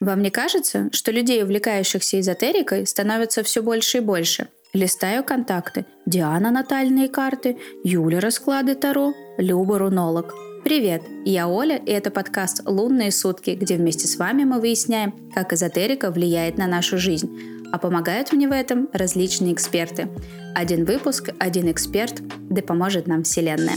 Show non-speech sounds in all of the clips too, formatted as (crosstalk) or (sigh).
Вам не кажется, что людей, увлекающихся эзотерикой, становится все больше и больше? Листаю контакты. Диана натальные карты, Юля расклады Таро, Люба рунолог. Привет, я Оля, и это подкаст «Лунные сутки», где вместе с вами мы выясняем, как эзотерика влияет на нашу жизнь. А помогают мне в этом различные эксперты. Один выпуск, один эксперт, да поможет нам Вселенная.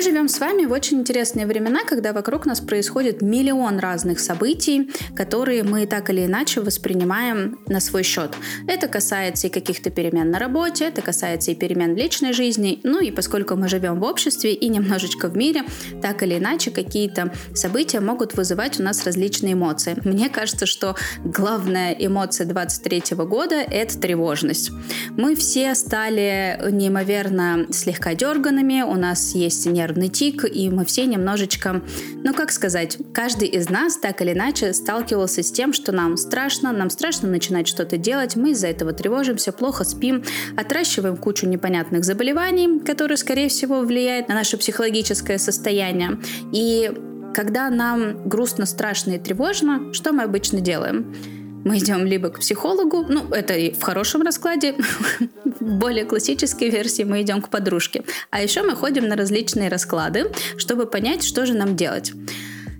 Мы живем с вами в очень интересные времена, когда вокруг нас происходит миллион разных событий, которые мы так или иначе воспринимаем на свой счет. Это касается и каких-то перемен на работе, это касается и перемен в личной жизни, ну и поскольку мы живем в обществе и немножечко в мире, так или иначе какие-то события могут вызывать у нас различные эмоции. Мне кажется, что главная эмоция 23 года — это тревожность. Мы все стали неимоверно слегка дерганными, у нас есть нервный тик, и мы все немножечко, ну как сказать, каждый из нас так или иначе сталкивался с тем, что нам страшно, нам страшно начинать что-то делать, мы из-за этого тревожимся, плохо спим, отращиваем кучу непонятных заболеваний, которые, скорее всего, влияют на наше психологическое состояние. И когда нам грустно, страшно и тревожно, что мы обычно делаем? Мы идем либо к психологу, ну, это и в хорошем раскладе, (laughs) в более классической версии мы идем к подружке. А еще мы ходим на различные расклады, чтобы понять, что же нам делать.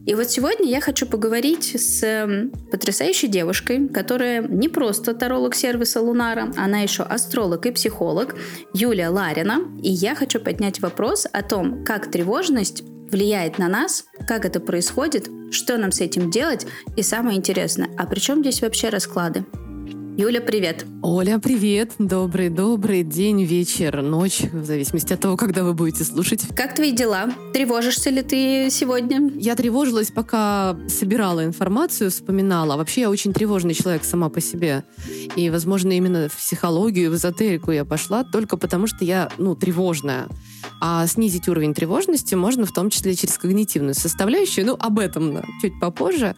И вот сегодня я хочу поговорить с эм, потрясающей девушкой, которая не просто таролог сервиса Лунара, она еще астролог и психолог, Юлия Ларина. И я хочу поднять вопрос о том, как тревожность влияет на нас, как это происходит, что нам с этим делать и самое интересное, а при чем здесь вообще расклады? Юля, привет. Оля, привет. Добрый-добрый день, вечер, ночь, в зависимости от того, когда вы будете слушать. Как твои дела? Тревожишься ли ты сегодня? Я тревожилась, пока собирала информацию, вспоминала. Вообще, я очень тревожный человек сама по себе. И, возможно, именно в психологию, в эзотерику я пошла только потому, что я, ну, тревожная. А снизить уровень тревожности можно в том числе через когнитивную составляющую. Ну, об этом чуть попозже.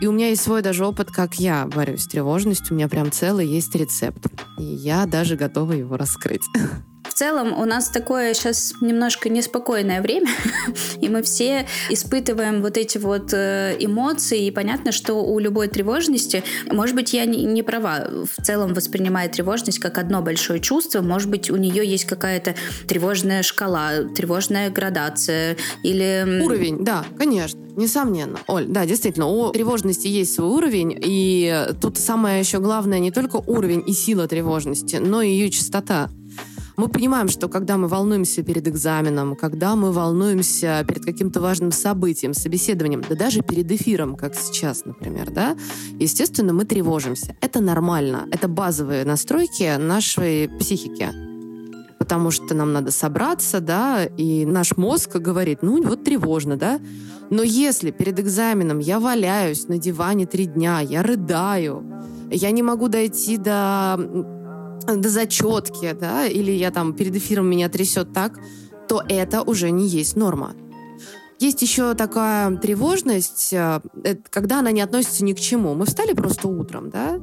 И у меня есть свой даже опыт, как я борюсь с тревожностью. У меня прям целый есть рецепт. И я даже готова его раскрыть. (laughs) Целом у нас такое сейчас немножко неспокойное время, (laughs) и мы все испытываем вот эти вот э, эмоции, и понятно, что у любой тревожности, может быть, я не, не права, в целом воспринимая тревожность как одно большое чувство, может быть, у нее есть какая-то тревожная шкала, тревожная градация или... Уровень, да, конечно. Несомненно. Оль, да, действительно, у тревожности есть свой уровень, и тут самое еще главное не только уровень и сила тревожности, но и ее частота. Мы понимаем, что когда мы волнуемся перед экзаменом, когда мы волнуемся перед каким-то важным событием, собеседованием, да даже перед эфиром, как сейчас, например, да, естественно, мы тревожимся. Это нормально. Это базовые настройки нашей психики потому что нам надо собраться, да, и наш мозг говорит, ну вот тревожно, да, но если перед экзаменом я валяюсь на диване три дня, я рыдаю, я не могу дойти до, до зачетки, да, или я там перед эфиром меня трясет так, то это уже не есть норма. Есть еще такая тревожность, э, когда она не относится ни к чему. Мы встали просто утром, да,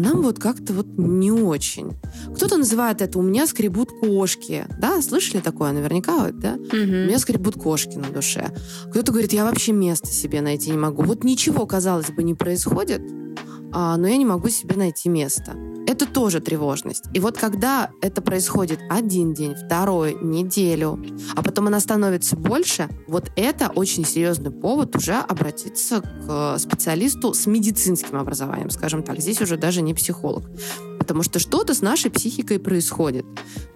нам вот как-то вот не очень. Кто-то называет это «у меня скребут кошки». Да, слышали такое наверняка, да? Угу. «У меня скребут кошки на душе». Кто-то говорит «я вообще место себе найти не могу». Вот ничего, казалось бы, не происходит, но я не могу себе найти место. Это тоже тревожность. И вот когда это происходит один день, второй, неделю, а потом она становится больше, вот это очень серьезный повод уже обратиться к специалисту с медицинским образованием, скажем так. Здесь уже даже не психолог потому что что-то с нашей психикой происходит.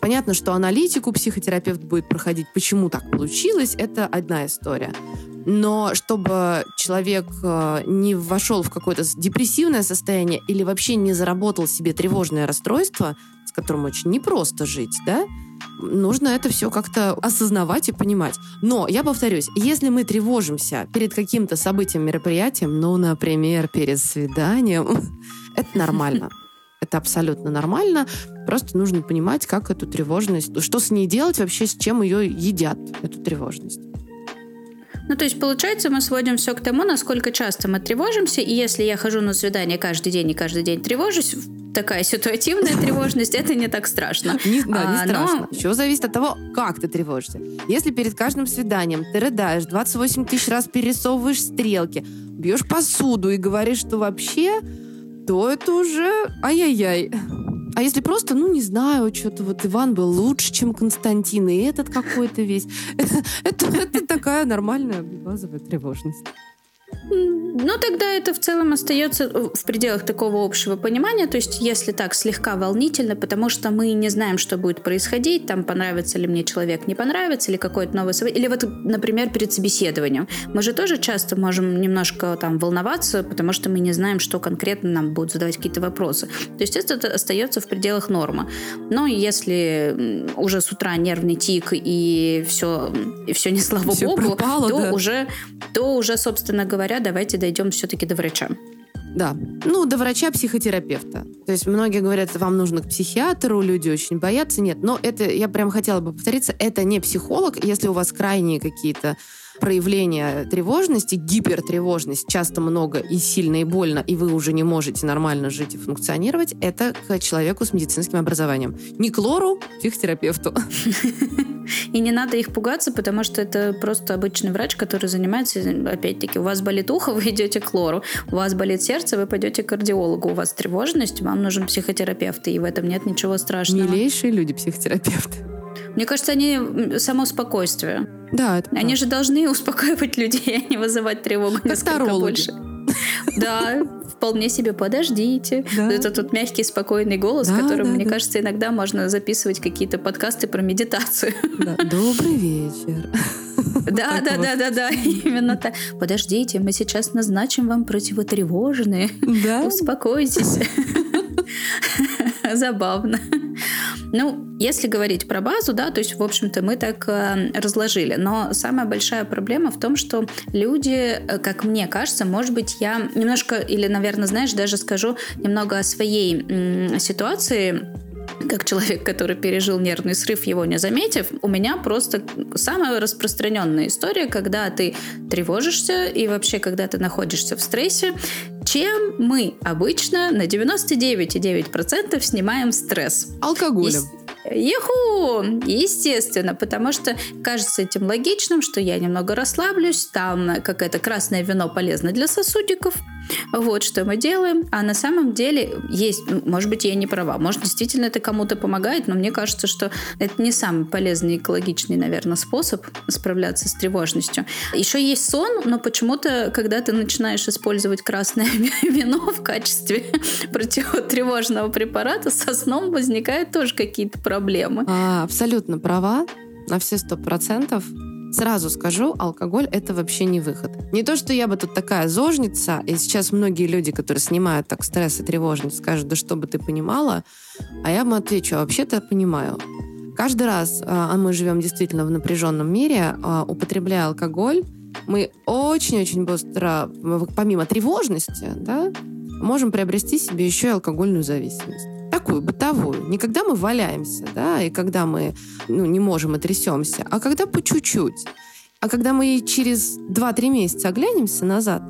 Понятно, что аналитику психотерапевт будет проходить, почему так получилось, это одна история. Но чтобы человек э, не вошел в какое-то депрессивное состояние или вообще не заработал себе тревожное расстройство, с которым очень непросто жить, да, нужно это все как-то осознавать и понимать. Но, я повторюсь, если мы тревожимся перед каким-то событием, мероприятием, ну, например, перед свиданием, (laughs) это нормально. Это абсолютно нормально. Просто нужно понимать, как эту тревожность, что с ней делать вообще, с чем ее едят, эту тревожность. Ну, то есть, получается, мы сводим все к тому, насколько часто мы тревожимся, и если я хожу на свидание каждый день и каждый день тревожусь, такая ситуативная тревожность, это не так страшно. (laughs) Не, да, не а, страшно. Но... Все зависит от того, как ты тревожишься. Если перед каждым свиданием ты рыдаешь, 28 тысяч раз перерисовываешь стрелки, бьешь посуду и говоришь, что вообще, то это уже ай-яй-яй. А если просто, ну, не знаю, что-то вот Иван был лучше, чем Константин, и этот какой-то весь. (laughs) Это, такая нормальная базовая тревожность. Ну, тогда это в целом остается в пределах такого общего понимания. То есть, если так слегка волнительно, потому что мы не знаем, что будет происходить, там понравится ли мне человек, не понравится, или какое-то новое событие. Или вот, например, перед собеседованием. Мы же тоже часто можем немножко там волноваться, потому что мы не знаем, что конкретно нам будут задавать какие-то вопросы. То есть, это остается в пределах нормы. Но если уже с утра нервный тик и все, и все не слава все богу, пропало, то, да. уже, то уже, собственно говоря, говоря, давайте дойдем все-таки до врача. Да. Ну, до врача-психотерапевта. То есть многие говорят, вам нужно к психиатру, люди очень боятся. Нет, но это, я прям хотела бы повториться, это не психолог, если у вас крайние какие-то проявления тревожности, гипертревожность, часто много и сильно, и больно, и вы уже не можете нормально жить и функционировать, это к человеку с медицинским образованием. Не к лору, психотерапевту. (laughs) И не надо их пугаться, потому что это просто обычный врач, который занимается, опять-таки, у вас болит ухо, (laughs) вы идете к лору, у вас болит сердце, вы пойдете к кардиологу, у вас тревожность, вам нужен психотерапевт, и в этом нет ничего страшного. Милейшие люди психотерапевты. Мне кажется, они само спокойствие. Да, это Они же должны (laughs) успокаивать людей, а не вызывать тревогу как несколько тарологи. больше. Да, вполне себе подождите. Да. Это тот мягкий, спокойный голос, да, которым, да, мне да. кажется, иногда можно записывать какие-то подкасты про медитацию. Да. Добрый вечер. (laughs) Да, да, да, да, да, именно так. Подождите, мы сейчас назначим вам противотревожные. Да. Успокойтесь. (laughs) Забавно. Ну, если говорить про базу, да, то есть, в общем-то, мы так э, разложили. Но самая большая проблема в том, что люди, э, как мне кажется, может быть, я немножко, или, наверное, знаешь, даже скажу немного о своей м, ситуации как человек, который пережил нервный срыв, его не заметив, у меня просто самая распространенная история, когда ты тревожишься и вообще, когда ты находишься в стрессе, чем мы обычно на 99,9% снимаем стресс? Алкоголем. Еху! Естественно, потому что кажется этим логичным, что я немного расслаблюсь, там какое-то красное вино полезно для сосудиков, вот что мы делаем. А на самом деле есть, ну, может быть, я не права, может, действительно это кому-то помогает, но мне кажется, что это не самый полезный экологичный, наверное, способ справляться с тревожностью. Еще есть сон, но почему-то, когда ты начинаешь использовать красное (laughs) вино в качестве (laughs) противотревожного препарата, со сном возникают тоже какие-то проблемы. А, абсолютно права на все сто процентов. Сразу скажу, алкоголь это вообще не выход. Не то, что я бы тут такая зожница, и сейчас многие люди, которые снимают так стресс и тревожность, скажут, да что бы ты понимала, а я вам отвечу, а вообще-то понимаю. Каждый раз, а, а мы живем действительно в напряженном мире, а, употребляя алкоголь, мы очень-очень быстро, помимо тревожности, да, можем приобрести себе еще и алкогольную зависимость такую бытовую. Не когда мы валяемся, да, и когда мы ну, не можем и трясемся, а когда по чуть-чуть. А когда мы через 2-3 месяца оглянемся назад,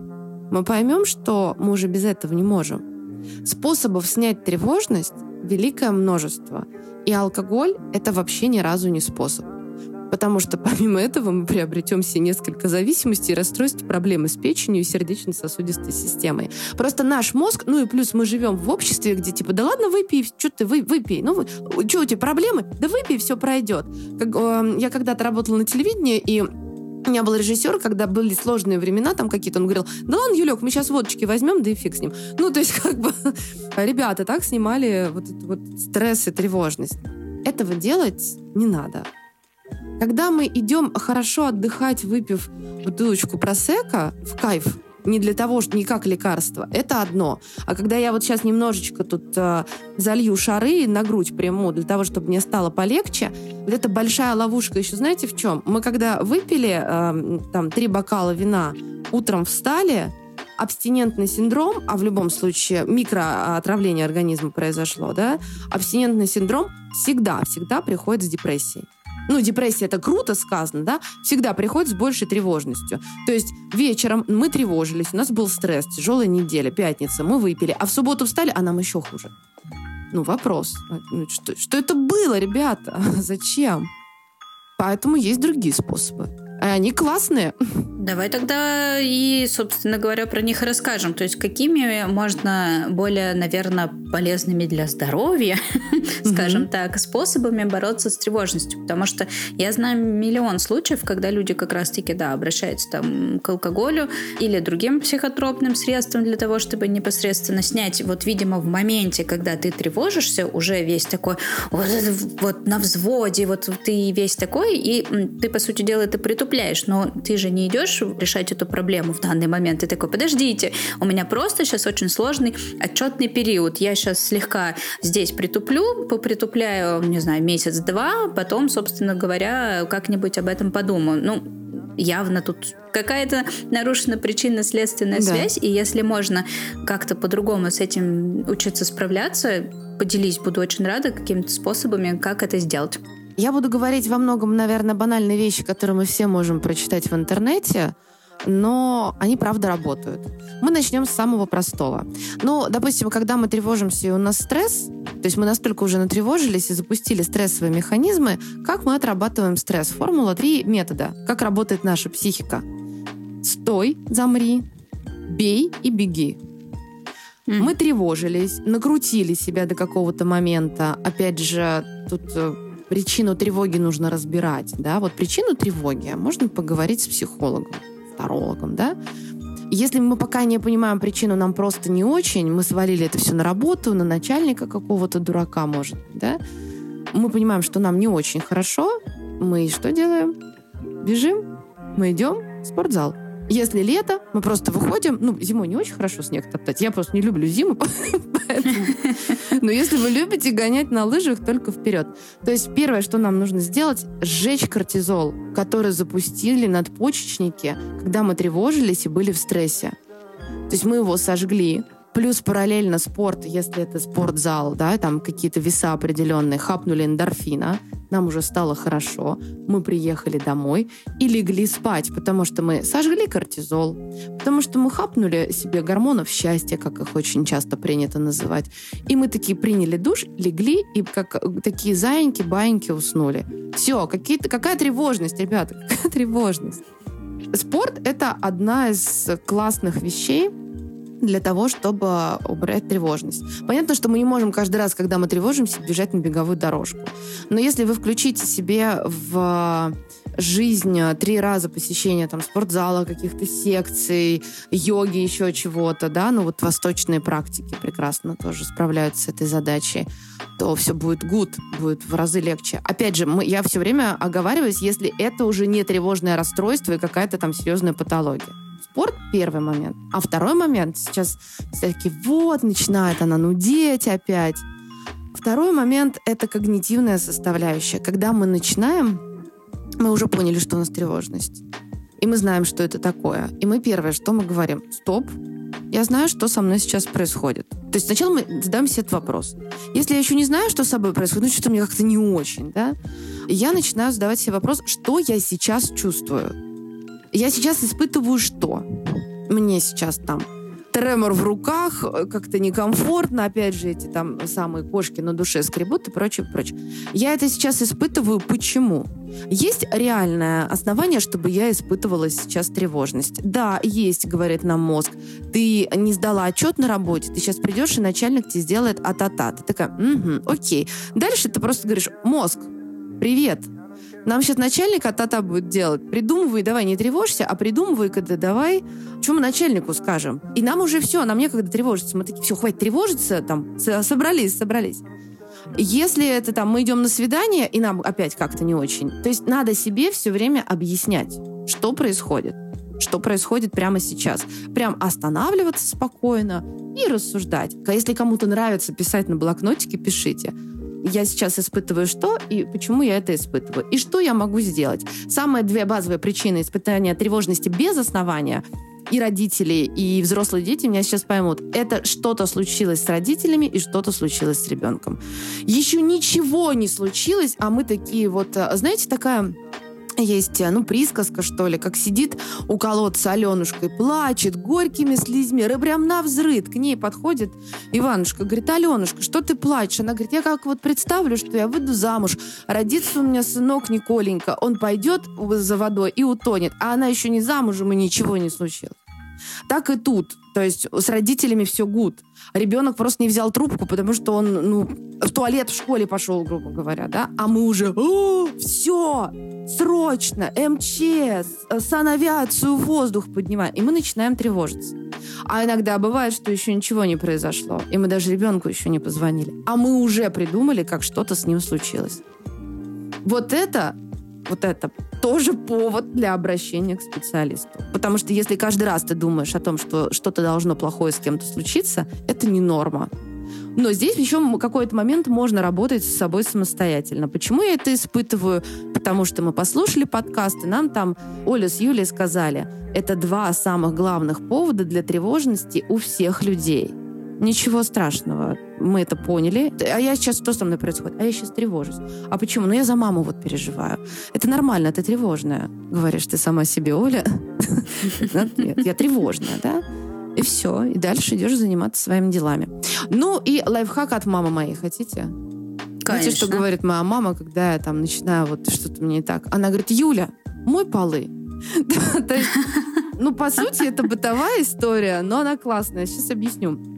мы поймем, что мы уже без этого не можем. Способов снять тревожность великое множество. И алкоголь — это вообще ни разу не способ. Потому что помимо этого мы приобретем себе несколько зависимостей расстройств, проблемы с печенью и сердечно-сосудистой системой. Просто наш мозг, ну и плюс мы живем в обществе, где типа, да ладно, выпей, что ты, вы, выпей. Ну, вы, что у тебя проблемы? Да выпей, все пройдет. Как, э, я когда-то работала на телевидении, и у меня был режиссер, когда были сложные времена там какие-то, он говорил, да ладно, Юлек, мы сейчас водочки возьмем, да и фиг с ним. Ну, то есть как бы (laughs) ребята так снимали вот, вот стресс и тревожность. Этого делать не надо. Когда мы идем хорошо отдыхать, выпив бутылочку просека в кайф, не для того, что не как лекарство, это одно. А когда я вот сейчас немножечко тут э, залью шары на грудь приму для того, чтобы мне стало полегче, вот это большая ловушка еще знаете в чем? Мы когда выпили э, там три бокала вина, утром встали, абстинентный синдром, а в любом случае микроотравление организма произошло, да, абстинентный синдром всегда, всегда приходит с депрессией. Ну, депрессия это круто сказано, да, всегда приходит с большей тревожностью. То есть вечером мы тревожились, у нас был стресс, тяжелая неделя, пятница, мы выпили, а в субботу встали, а нам еще хуже. Ну, вопрос. Ну, что, что это было, ребята? (laughs) Зачем? Поэтому есть другие способы. И они классные. Давай тогда и, собственно говоря, про них расскажем. То есть какими можно более, наверное, полезными для здоровья, (laughs) скажем так, способами бороться с тревожностью. Потому что я знаю миллион случаев, когда люди как раз-таки, да, обращаются там к алкоголю или другим психотропным средствам для того, чтобы непосредственно снять, вот, видимо, в моменте, когда ты тревожишься, уже весь такой, вот, вот на взводе, вот ты весь такой, и ты, по сути дела, это притупляешь. Но ты же не идешь решать эту проблему в данный момент. Ты такой, подождите, у меня просто сейчас очень сложный отчетный период. Я сейчас слегка здесь притуплю, попритупляю, не знаю, месяц-два, потом, собственно говоря, как-нибудь об этом подумаю. Ну, явно тут какая-то нарушена причинно-следственная да. связь, и если можно как-то по-другому с этим учиться справляться, поделись, буду очень рада какими-то способами, как это сделать. Я буду говорить во многом, наверное, банальные вещи, которые мы все можем прочитать в интернете, но они правда работают. Мы начнем с самого простого. Ну, допустим, когда мы тревожимся и у нас стресс, то есть мы настолько уже натревожились и запустили стрессовые механизмы, как мы отрабатываем стресс? Формула три метода. Как работает наша психика? Стой, замри, бей и беги. Мы тревожились, накрутили себя до какого-то момента. Опять же, тут э, причину тревоги нужно разбирать, да, вот причину тревоги можно поговорить с психологом, тарологом, да, если мы пока не понимаем причину, нам просто не очень, мы свалили это все на работу, на начальника какого-то дурака, может, да, мы понимаем, что нам не очень хорошо, мы что делаем? Бежим, мы идем в спортзал. Если лето, мы просто выходим. Ну, зимой не очень хорошо снег топтать. Я просто не люблю зиму. (laughs) Но если вы любите гонять на лыжах, только вперед. То есть первое, что нам нужно сделать, сжечь кортизол, который запустили надпочечники, когда мы тревожились и были в стрессе. То есть мы его сожгли, Плюс параллельно спорт, если это спортзал, да, там какие-то веса определенные, хапнули эндорфина, нам уже стало хорошо, мы приехали домой и легли спать, потому что мы сожгли кортизол, потому что мы хапнули себе гормонов счастья, как их очень часто принято называть. И мы такие приняли душ, легли и как такие заиньки-баиньки уснули. Все, какие-то, какая тревожность, ребята, (laughs) какая тревожность. Спорт — это одна из классных вещей, для того, чтобы убрать тревожность. Понятно, что мы не можем каждый раз, когда мы тревожимся, бежать на беговую дорожку. Но если вы включите себе в жизнь три раза посещения там спортзала, каких-то секций, йоги, еще чего-то, да, ну вот восточные практики прекрасно тоже справляются с этой задачей, то все будет good, будет в разы легче. Опять же, мы, я все время оговариваюсь, если это уже не тревожное расстройство и какая-то там серьезная патология спорт первый момент. А второй момент, сейчас все таки вот, начинает она нудеть опять. Второй момент — это когнитивная составляющая. Когда мы начинаем, мы уже поняли, что у нас тревожность. И мы знаем, что это такое. И мы первое, что мы говорим, стоп, я знаю, что со мной сейчас происходит. То есть сначала мы задаем себе этот вопрос. Если я еще не знаю, что с собой происходит, ну что-то мне как-то не очень, да, я начинаю задавать себе вопрос, что я сейчас чувствую. Я сейчас испытываю что? Мне сейчас там тремор в руках, как-то некомфортно, опять же, эти там самые кошки на душе скребут и прочее, прочее. Я это сейчас испытываю почему? Есть реальное основание, чтобы я испытывала сейчас тревожность? Да, есть, говорит нам мозг. Ты не сдала отчет на работе, ты сейчас придешь, и начальник тебе сделает а-та-та. Ты такая, угу, окей. Дальше ты просто говоришь, мозг, привет, нам сейчас начальник а-та-та будет делать. Придумывай, давай, не тревожься, а придумывай, когда давай, что мы начальнику скажем. И нам уже все, нам некогда тревожиться. Мы такие, все, хватит тревожиться, там, собрались, собрались. Если это там мы идем на свидание, и нам опять как-то не очень, то есть надо себе все время объяснять, что происходит что происходит прямо сейчас. Прям останавливаться спокойно и рассуждать. Если кому-то нравится писать на блокнотике, пишите я сейчас испытываю что и почему я это испытываю, и что я могу сделать. Самые две базовые причины испытания тревожности без основания и родители, и взрослые дети меня сейчас поймут. Это что-то случилось с родителями и что-то случилось с ребенком. Еще ничего не случилось, а мы такие вот, э, знаете, такая есть, э, ну, присказка, что ли, как сидит у колодца Аленушка и плачет горькими слезьми, прям на взрыд. К ней подходит Иванушка, говорит, Аленушка, что ты плачешь? Она говорит, я как вот представлю, что я выйду замуж, родится у меня сынок Николенька, он пойдет за водой и утонет, а она еще не замужем и ничего не случилось. Так и тут. То есть с родителями все гуд. Ребенок просто не взял трубку, потому что он ну, в туалет в школе пошел, грубо говоря, да? А мы уже, О, все, срочно, МЧС, санавиацию, воздух поднимаем. И мы начинаем тревожиться. А иногда бывает, что еще ничего не произошло, и мы даже ребенку еще не позвонили. А мы уже придумали, как что-то с ним случилось. Вот это вот это тоже повод для обращения к специалисту. Потому что если каждый раз ты думаешь о том, что что-то должно плохое с кем-то случиться, это не норма. Но здесь еще какой-то момент можно работать с собой самостоятельно. Почему я это испытываю? Потому что мы послушали подкаст, и нам там Оля с Юлей сказали, это два самых главных повода для тревожности у всех людей. Ничего страшного мы это поняли. А я сейчас, что со мной происходит? А я сейчас тревожусь. А почему? Ну, я за маму вот переживаю. Это нормально, ты тревожная. Говоришь ты сама себе, Оля. (laughs) Нет, я тревожная, да? И все. И дальше идешь заниматься своими делами. Ну, и лайфхак от мамы моей. Хотите? Конечно. Знаете, что говорит моя мама, когда я там начинаю вот что-то мне не так? Она говорит, Юля, мой полы. (laughs) Ну, по сути, это бытовая история, но она классная. Сейчас объясню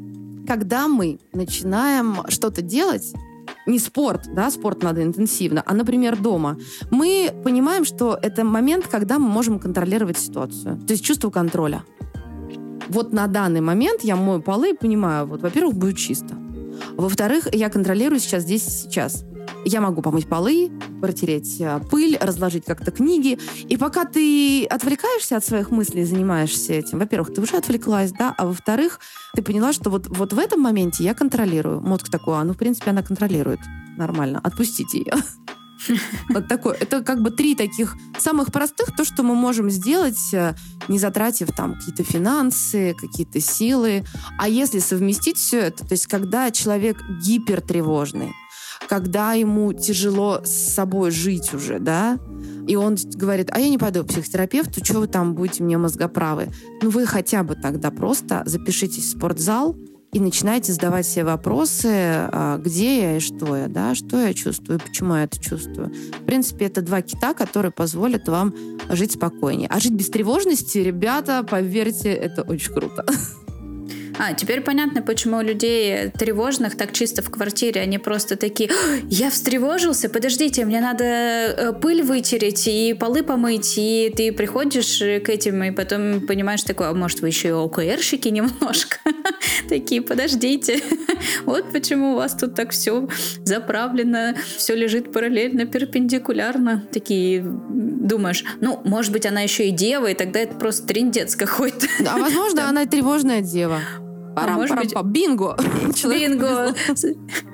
когда мы начинаем что-то делать, не спорт, да, спорт надо интенсивно, а, например, дома, мы понимаем, что это момент, когда мы можем контролировать ситуацию. То есть чувство контроля. Вот на данный момент я мою полы и понимаю, вот, во-первых, будет чисто. Во-вторых, я контролирую сейчас здесь и сейчас. Я могу помыть полы, протереть э, пыль, разложить как-то книги. И пока ты отвлекаешься от своих мыслей и занимаешься этим, во-первых, ты уже отвлеклась, да, а во-вторых, ты поняла, что вот, вот в этом моменте я контролирую. Мозг такой, а ну, в принципе, она контролирует. Нормально, отпустите ее. (laughs) Вот такое. Это как бы три таких самых простых, то, что мы можем сделать, э, не затратив там какие-то финансы, какие-то силы. А если совместить все это, то есть когда человек гипертревожный, когда ему тяжело с собой жить уже, да, и он говорит, а я не пойду к психотерапевту, что вы там будете мне мозгоправы? Ну, вы хотя бы тогда просто запишитесь в спортзал, и начинайте задавать себе вопросы, а, где я и что я, да, что я чувствую, почему я это чувствую. В принципе, это два кита, которые позволят вам жить спокойнее. А жить без тревожности, ребята, поверьте, это очень круто. (laughs) А, теперь понятно, почему у людей тревожных так чисто в квартире, они просто такие, я встревожился, подождите, мне надо э, пыль вытереть и полы помыть, и ты приходишь к этим, и потом понимаешь такое, а может вы еще и ОКРщики немножко? (laughs) Такие, подождите, (laughs) вот почему у вас тут так все заправлено, все лежит параллельно, перпендикулярно. Такие думаешь, ну, может быть, она еще и дева, и тогда это просто трендец какой-то. А возможно, (laughs) она тревожная дева. Парам, а может парам, быть, бинго. (laughs) Бинго.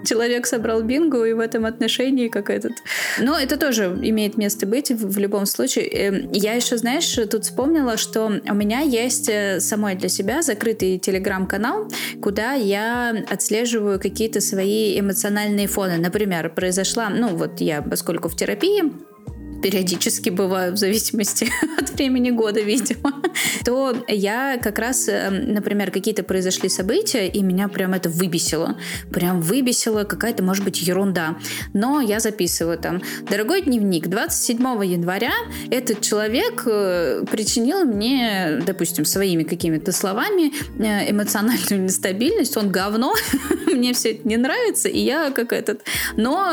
Человек собрал бинго, и в этом отношении как этот. Но это тоже имеет место быть в, в любом случае. Эм, я еще, знаешь, тут вспомнила, что у меня есть э, самой для себя закрытый телеграм-канал, куда я отслеживаю какие-то свои эмоциональные фоны. Например, произошла, ну вот я, поскольку в терапии, периодически бываю, в зависимости (laughs) от времени года, видимо, (laughs) то я как раз, эм, например, какие-то произошли события, и меня прям это выбесило. Прям выбесило какая-то, может быть, ерунда. Но я записываю там. Дорогой дневник, 27 января этот человек э, причинил мне, допустим, своими какими-то словами э, эмоциональную нестабильность. Он говно, (laughs) мне все это не нравится, и я как этот... Но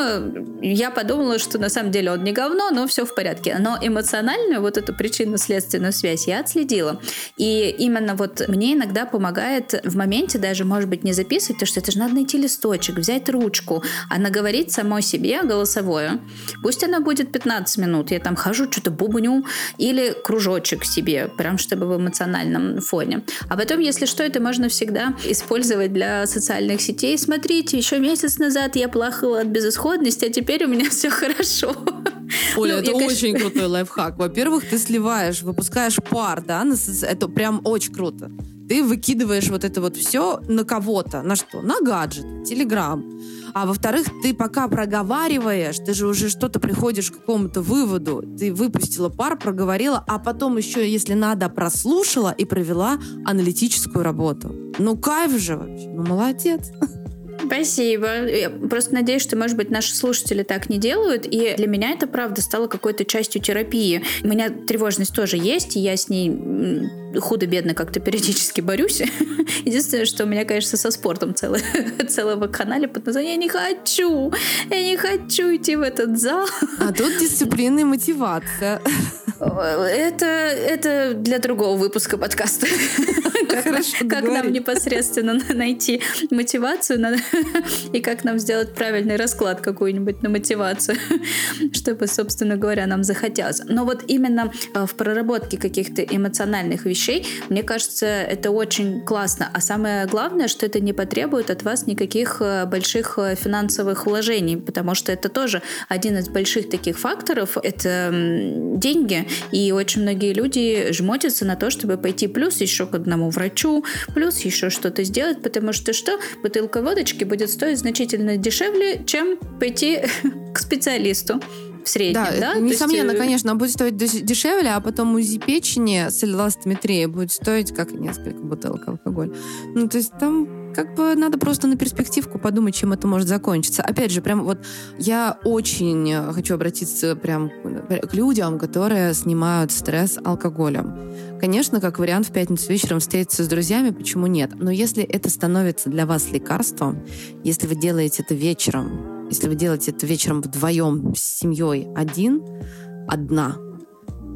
я подумала, что на самом деле он не говно, но все все в порядке. Но эмоциональную вот эту причинно-следственную связь я отследила. И именно вот мне иногда помогает в моменте даже, может быть, не записывать, потому что это же надо найти листочек, взять ручку, а наговорить самой себе голосовое. Пусть она будет 15 минут, я там хожу, что-то бубню, или кружочек себе, прям чтобы в эмоциональном фоне. А потом, если что, это можно всегда использовать для социальных сетей. Смотрите, еще месяц назад я плакала от безысходности, а теперь у меня все хорошо. Оля, ну, это очень конечно... крутой лайфхак. Во-первых, ты сливаешь, выпускаешь пар, да, это прям очень круто. Ты выкидываешь вот это вот все на кого-то. На что? На гаджет, телеграм. А во-вторых, ты пока проговариваешь, ты же уже что-то приходишь к какому-то выводу. Ты выпустила пар, проговорила, а потом еще, если надо, прослушала и провела аналитическую работу. Ну, кайф же вообще. Ну, молодец. (laughs) Спасибо. Я просто надеюсь, что, может быть, наши слушатели так не делают. И для меня это, правда, стало какой-то частью терапии. У меня тревожность тоже есть, и я с ней худо-бедно как-то периодически борюсь. (laughs) Единственное, что у меня, конечно, со спортом целый, (laughs) целого канале под названием «Я не хочу! Я не хочу идти в этот зал!» А тут (laughs) дисциплина и мотивация. Это, это для другого выпуска подкаста. Как, Хорошо, как нам непосредственно найти мотивацию на, и как нам сделать правильный расклад какой-нибудь на мотивацию, чтобы, собственно говоря, нам захотелось. Но вот именно э, в проработке каких-то эмоциональных вещей, мне кажется, это очень классно. А самое главное, что это не потребует от вас никаких э, больших э, финансовых вложений, потому что это тоже один из больших таких факторов. Это деньги, и очень многие люди жмотятся на то, чтобы пойти плюс еще к одному врачу, плюс еще что-то сделать, потому что что? Бутылка водочки будет стоить значительно дешевле, чем пойти (laughs) к специалисту в среднем, да? да? Несомненно, есть... Э, конечно, будет стоить дешевле, а потом УЗИ печени с эластометрией будет стоить как несколько бутылок алкоголя. Ну, то есть там как бы надо просто на перспективку подумать, чем это может закончиться. Опять же, прям вот я очень хочу обратиться прям к людям, которые снимают стресс алкоголем. Конечно, как вариант в пятницу вечером встретиться с друзьями, почему нет? Но если это становится для вас лекарством, если вы делаете это вечером, если вы делаете это вечером вдвоем с семьей один, одна,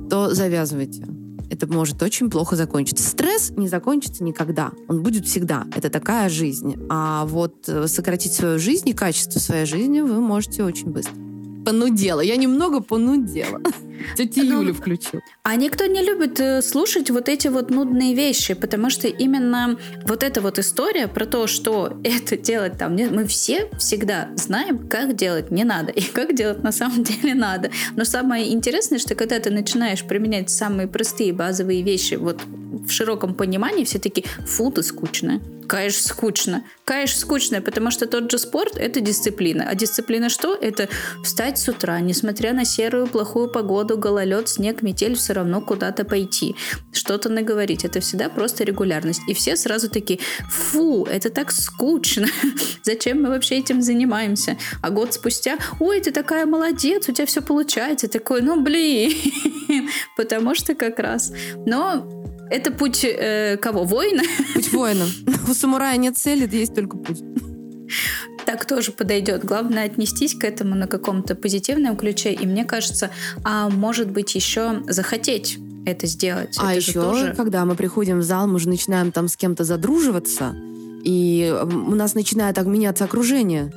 то завязывайте это может очень плохо закончиться. Стресс не закончится никогда. Он будет всегда. Это такая жизнь. А вот э, сократить свою жизнь и качество своей жизни вы можете очень быстро. Понудела. Я немного понудела. Тетя ну, Юля включил. А никто не любит э, слушать вот эти вот нудные вещи, потому что именно вот эта вот история про то, что (laughs) это делать там, мы все всегда знаем, как делать не надо и как делать на самом (laughs) деле надо. Но самое интересное, что когда ты начинаешь применять самые простые базовые вещи вот в широком понимании, все таки фу, ты скучная. Конечно, скучно. Конечно, скучно, потому что тот же спорт — это дисциплина. А дисциплина что? Это встать с утра, несмотря на серую плохую погоду, гололед, снег, метель, все равно куда-то пойти. Что-то наговорить. Это всегда просто регулярность. И все сразу такие, фу, это так скучно. (laughs) Зачем мы вообще этим занимаемся? А год спустя, ой, ты такая молодец, у тебя все получается. Такой, ну блин. (laughs) Потому что как раз. Но это путь э, кого? Воина? Путь воина. (laughs) У самурая нет цели, есть только путь. Так тоже подойдет. Главное отнестись к этому на каком-то позитивном ключе. И мне кажется, а может быть еще захотеть это сделать. А это еще, тоже... когда мы приходим в зал, мы же начинаем там с кем-то задруживаться, и у нас начинает так меняться окружение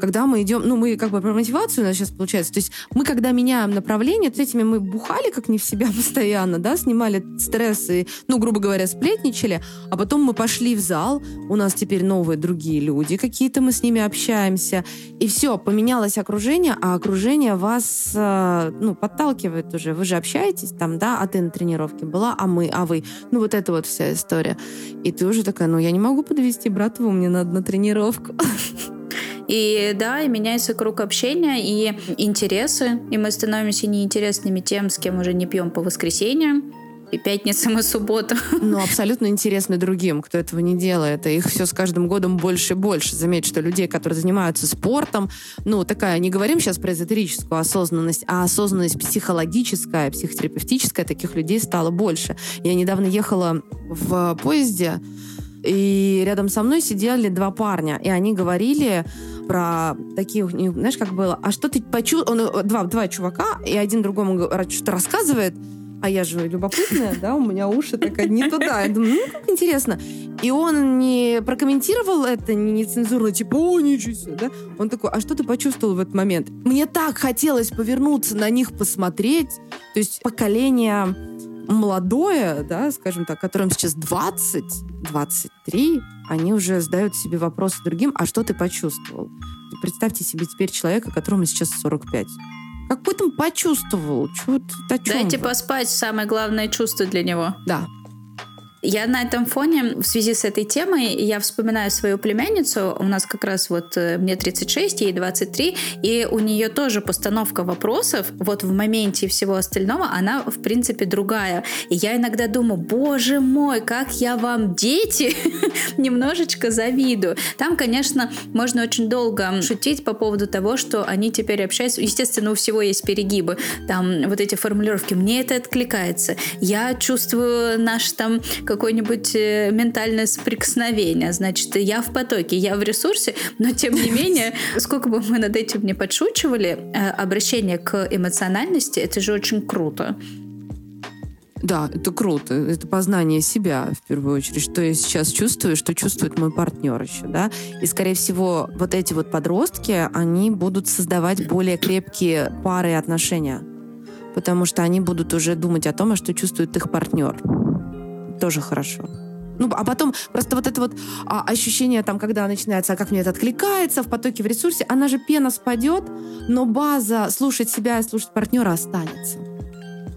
когда мы идем, ну, мы как бы про мотивацию у нас сейчас получается, то есть мы, когда меняем направление, то этими мы бухали как не в себя (laughs) постоянно, да, снимали стрессы, ну, грубо говоря, сплетничали, а потом мы пошли в зал, у нас теперь новые другие люди какие-то, мы с ними общаемся, и все, поменялось окружение, а окружение вас, э, ну, подталкивает уже, вы же общаетесь там, да, а ты на тренировке была, а мы, а вы, ну, вот это вот вся история. И ты уже такая, ну, я не могу подвести братову, мне надо на тренировку. (laughs) И да, и меняется круг общения и интересы, и мы становимся неинтересными тем, с кем уже не пьем по воскресеньям, и пятницам, и субботам. Ну, (laughs) абсолютно интересны другим, кто этого не делает. И их все с каждым годом больше и больше. Заметь, что людей, которые занимаются спортом, ну, такая, не говорим сейчас про эзотерическую осознанность, а осознанность психологическая, психотерапевтическая, таких людей стало больше. Я недавно ехала в поезде, и рядом со мной сидели два парня, и они говорили про такие, знаешь, как было, а что ты почувствовал, два, два чувака, и один другому что-то рассказывает, а я же любопытная, да, у меня уши так одни туда. Я думаю, ну, как интересно. И он не прокомментировал это не нецензурно, типа, о, ничего себе, да? Он такой, а что ты почувствовал в этот момент? Мне так хотелось повернуться на них, посмотреть. То есть поколение молодое, да, скажем так, которым сейчас 20, 23, они уже задают себе вопросы другим, а что ты почувствовал? Представьте себе теперь человека, которому сейчас 45. Как будто он почувствовал. Чего Дайте поспать самое главное чувство для него. Да. Я на этом фоне, в связи с этой темой, я вспоминаю свою племянницу. У нас как раз вот э, мне 36, ей 23, и у нее тоже постановка вопросов вот в моменте всего остального, она, в принципе, другая. И я иногда думаю, боже мой, как я вам, дети, (laughs) немножечко завидую. Там, конечно, можно очень долго шутить по поводу того, что они теперь общаются. Естественно, у всего есть перегибы. Там вот эти формулировки. Мне это откликается. Я чувствую наш там какое-нибудь э, ментальное соприкосновение. Значит, я в потоке, я в ресурсе, но тем не (laughs) менее, сколько бы мы над этим не подшучивали, э, обращение к эмоциональности, это же очень круто. Да, это круто. Это познание себя, в первую очередь. Что я сейчас чувствую, что чувствует мой партнер еще, да. И, скорее всего, вот эти вот подростки, они будут создавать более крепкие пары и отношения. Потому что они будут уже думать о том, а что чувствует их партнер тоже хорошо. Ну, а потом просто вот это вот а, ощущение там, когда начинается, а как мне это откликается в потоке, в ресурсе, она же пена спадет, но база слушать себя и слушать партнера останется.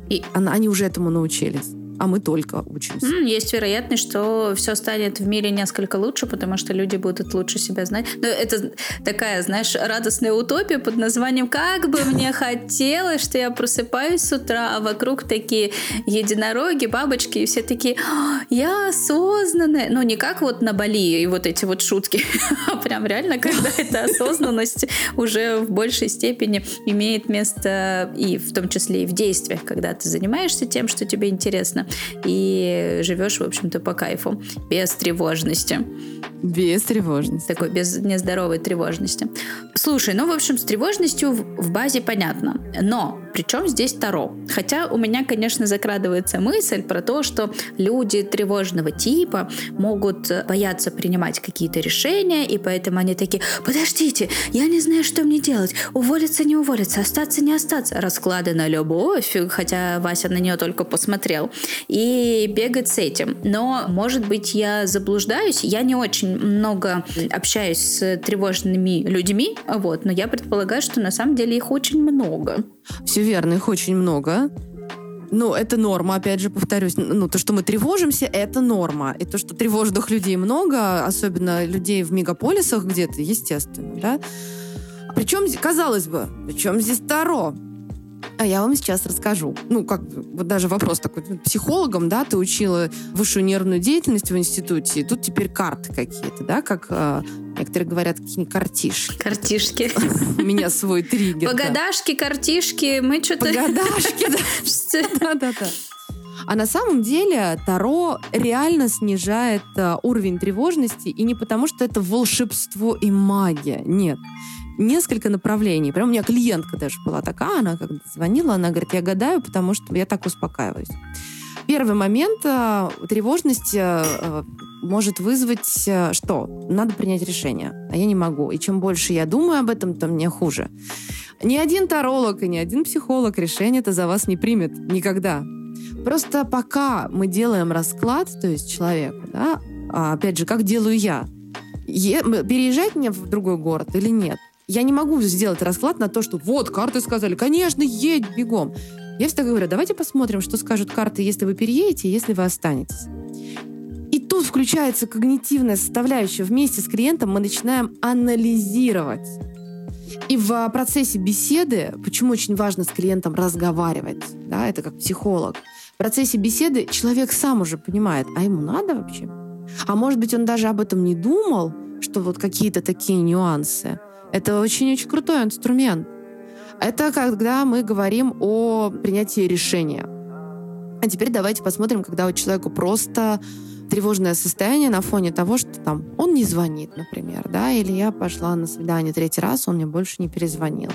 И она, они уже этому научились а мы только учимся. Есть вероятность, что все станет в мире несколько лучше, потому что люди будут лучше себя знать. Но это такая, знаешь, радостная утопия под названием «Как бы мне хотелось, что я просыпаюсь с утра, а вокруг такие единороги, бабочки, и все такие «А, «Я осознанная». Ну, не как вот на Бали и вот эти вот шутки, (laughs) а прям реально, когда эта осознанность уже в большей степени имеет место и в том числе и в действиях, когда ты занимаешься тем, что тебе интересно, и живешь, в общем-то, по кайфу, без тревожности. Без тревожности. Такой, без нездоровой тревожности. Слушай, ну, в общем, с тревожностью в базе понятно. Но причем здесь Таро? Хотя у меня, конечно, закрадывается мысль про то, что люди тревожного типа могут бояться принимать какие-то решения, и поэтому они такие, подождите, я не знаю, что мне делать, уволиться, не уволиться, остаться, не остаться. Расклады на любовь, хотя Вася на нее только посмотрел, и бегать с этим. Но, может быть, я заблуждаюсь, я не очень много общаюсь с тревожными людьми, вот, но я предполагаю, что на самом деле их очень много. Все верно, их очень много. Ну, это норма, опять же, повторюсь. Ну, то, что мы тревожимся, это норма. И то, что тревожных людей много, особенно людей в мегаполисах где-то, естественно, да. Причем, казалось бы, причем здесь Таро? А я вам сейчас расскажу. Ну, как вот даже вопрос такой. Психологом, да, ты учила высшую нервную деятельность в институте, и тут теперь карты какие-то, да, как э, некоторые говорят, какие-нибудь картишки. Картишки. У меня свой триггер. Погодашки, картишки, мы что-то... Погодашки, да. (laughs) Да-да-да. А на самом деле Таро реально снижает э, уровень тревожности, и не потому, что это волшебство и магия. Нет несколько направлений. Прям у меня клиентка даже была такая, она когда звонила, она говорит, я гадаю, потому что я так успокаиваюсь. Первый момент э, тревожность э, может вызвать э, что? Надо принять решение, а я не могу. И чем больше я думаю об этом, тем мне хуже. Ни один таролог и ни один психолог решение это за вас не примет никогда. Просто пока мы делаем расклад, то есть человеку, да, а опять же, как делаю я, переезжать мне в другой город или нет? Я не могу сделать расклад на то, что вот, карты сказали, конечно, едь бегом. Я всегда говорю, давайте посмотрим, что скажут карты, если вы переедете, если вы останетесь. И тут включается когнитивная составляющая. Вместе с клиентом мы начинаем анализировать. И в процессе беседы, почему очень важно с клиентом разговаривать, да, это как психолог, в процессе беседы человек сам уже понимает, а ему надо вообще? А может быть, он даже об этом не думал, что вот какие-то такие нюансы. Это очень-очень крутой инструмент. Это когда мы говорим о принятии решения. А теперь давайте посмотрим, когда у человека просто тревожное состояние на фоне того, что там он не звонит, например, да, или я пошла на свидание третий раз, он мне больше не перезвонил.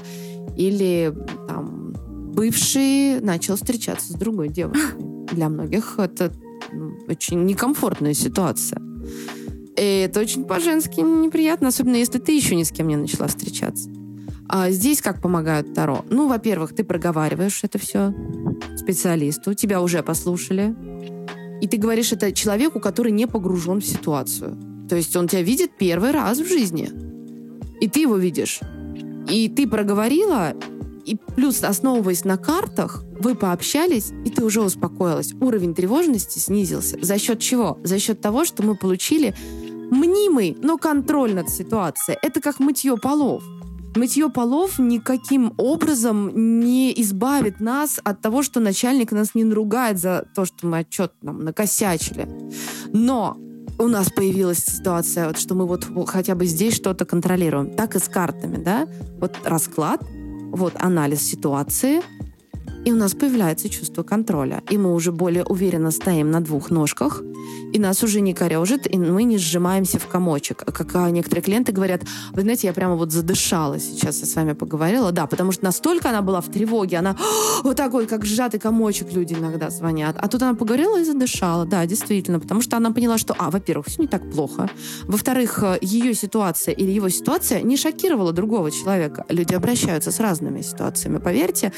Или там бывший начал встречаться с другой девушкой. Для многих это ну, очень некомфортная ситуация. И это очень по-женски неприятно, особенно если ты еще ни с кем не начала встречаться. А здесь как помогают Таро? Ну, во-первых, ты проговариваешь это все специалисту, тебя уже послушали. И ты говоришь это человеку, который не погружен в ситуацию. То есть он тебя видит первый раз в жизни. И ты его видишь. И ты проговорила, И плюс, основываясь на картах, вы пообщались, и ты уже успокоилась. Уровень тревожности снизился. За счет чего? За счет того, что мы получили мнимый, но контроль над ситуацией. Это как мытье полов. Мытье полов никаким образом не избавит нас от того, что начальник нас не наругает за то, что мы отчет нам накосячили. Но у нас появилась ситуация, вот, что мы вот хотя бы здесь что-то контролируем. Так и с картами, да? Вот расклад, вот анализ ситуации, и у нас появляется чувство контроля. И мы уже более уверенно стоим на двух ножках, и нас уже не корежит, и мы не сжимаемся в комочек. Как а, некоторые клиенты говорят, вы знаете, я прямо вот задышала сейчас, я с вами поговорила. Да, потому что настолько она была в тревоге, она вот такой, как сжатый комочек люди иногда звонят. А тут она поговорила и задышала. Да, действительно, потому что она поняла, что, а, во-первых, все не так плохо. Во-вторых, э, ее ситуация или его ситуация не шокировала другого человека. Люди обращаются с разными ситуациями, поверьте.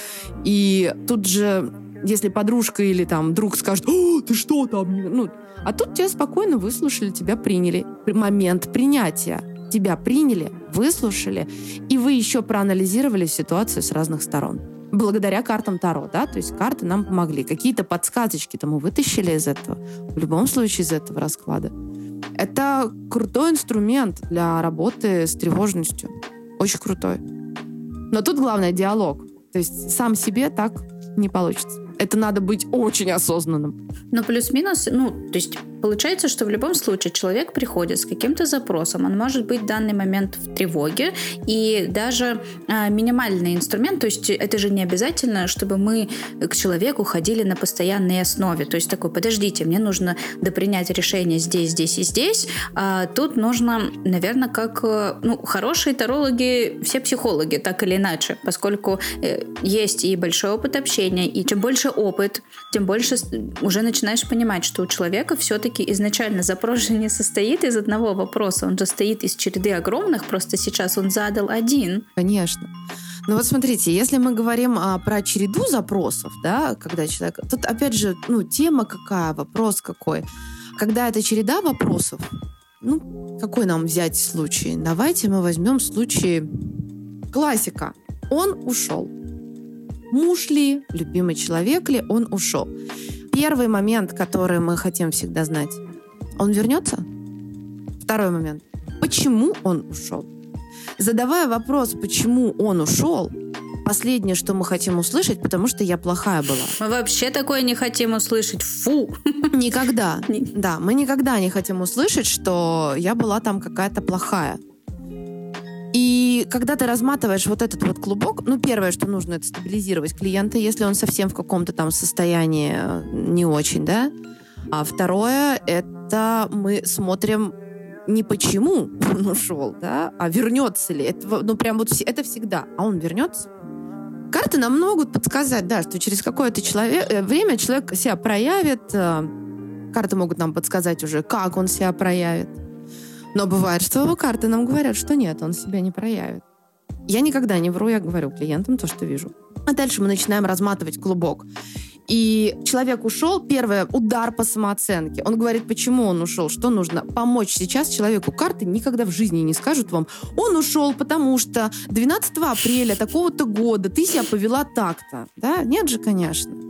И тут же если подружка или там друг скажет, О, ты что там? Ну, а тут тебя спокойно выслушали, тебя приняли. Момент принятия. Тебя приняли, выслушали, и вы еще проанализировали ситуацию с разных сторон. Благодаря картам Таро, да, то есть карты нам помогли. Какие-то подсказочки-то мы вытащили из этого. В любом случае из этого расклада. Это крутой инструмент для работы с тревожностью. Очень крутой. Но тут главное диалог. То есть сам себе так не получится. Это надо быть очень осознанным. Но плюс-минус, ну, то есть Получается, что в любом случае человек приходит с каким-то запросом, он может быть в данный момент в тревоге, и даже а, минимальный инструмент, то есть это же не обязательно, чтобы мы к человеку ходили на постоянной основе, то есть такой, подождите, мне нужно допринять решение здесь, здесь и здесь, а тут нужно, наверное, как, э, ну, хорошие тарологи, все психологи, так или иначе, поскольку э, есть и большой опыт общения, и чем больше опыт, тем больше уже начинаешь понимать, что у человека все-таки все-таки изначально запрос же не состоит из одного вопроса, он же стоит из череды огромных, просто сейчас он задал один. Конечно. Ну вот смотрите, если мы говорим а, про череду запросов, да, когда человек... Тут опять же, ну, тема какая, вопрос какой. Когда это череда вопросов, ну, какой нам взять случай? Давайте мы возьмем случай классика. Он ушел. Муж ли, любимый человек ли, он ушел первый момент, который мы хотим всегда знать. Он вернется? Второй момент. Почему он ушел? Задавая вопрос, почему он ушел, последнее, что мы хотим услышать, потому что я плохая была. Мы вообще такое не хотим услышать. Фу. Никогда. (laughs) Да, мы никогда не хотим услышать, что я была там какая-то плохая. Когда ты разматываешь вот этот вот клубок, ну, первое, что нужно, это стабилизировать клиента, если он совсем в каком-то там состоянии э, не очень, да. А второе, это мы смотрим не почему он ушел, да, а вернется ли. Это, ну, прям вот это всегда. А он вернется? Карты нам могут подсказать, да, что через какое-то человек, э, время человек себя проявит. Э, карты могут нам подсказать уже, как он себя проявит. Но бывает, что карты нам говорят, что нет, он себя не проявит. Я никогда не вру, я говорю клиентам то, что вижу. А дальше мы начинаем разматывать клубок. И человек ушел, первое, удар по самооценке. Он говорит, почему он ушел, что нужно помочь сейчас человеку. Карты никогда в жизни не скажут вам, он ушел, потому что 12 апреля такого-то года ты себя повела так-то. Да? Нет же, конечно.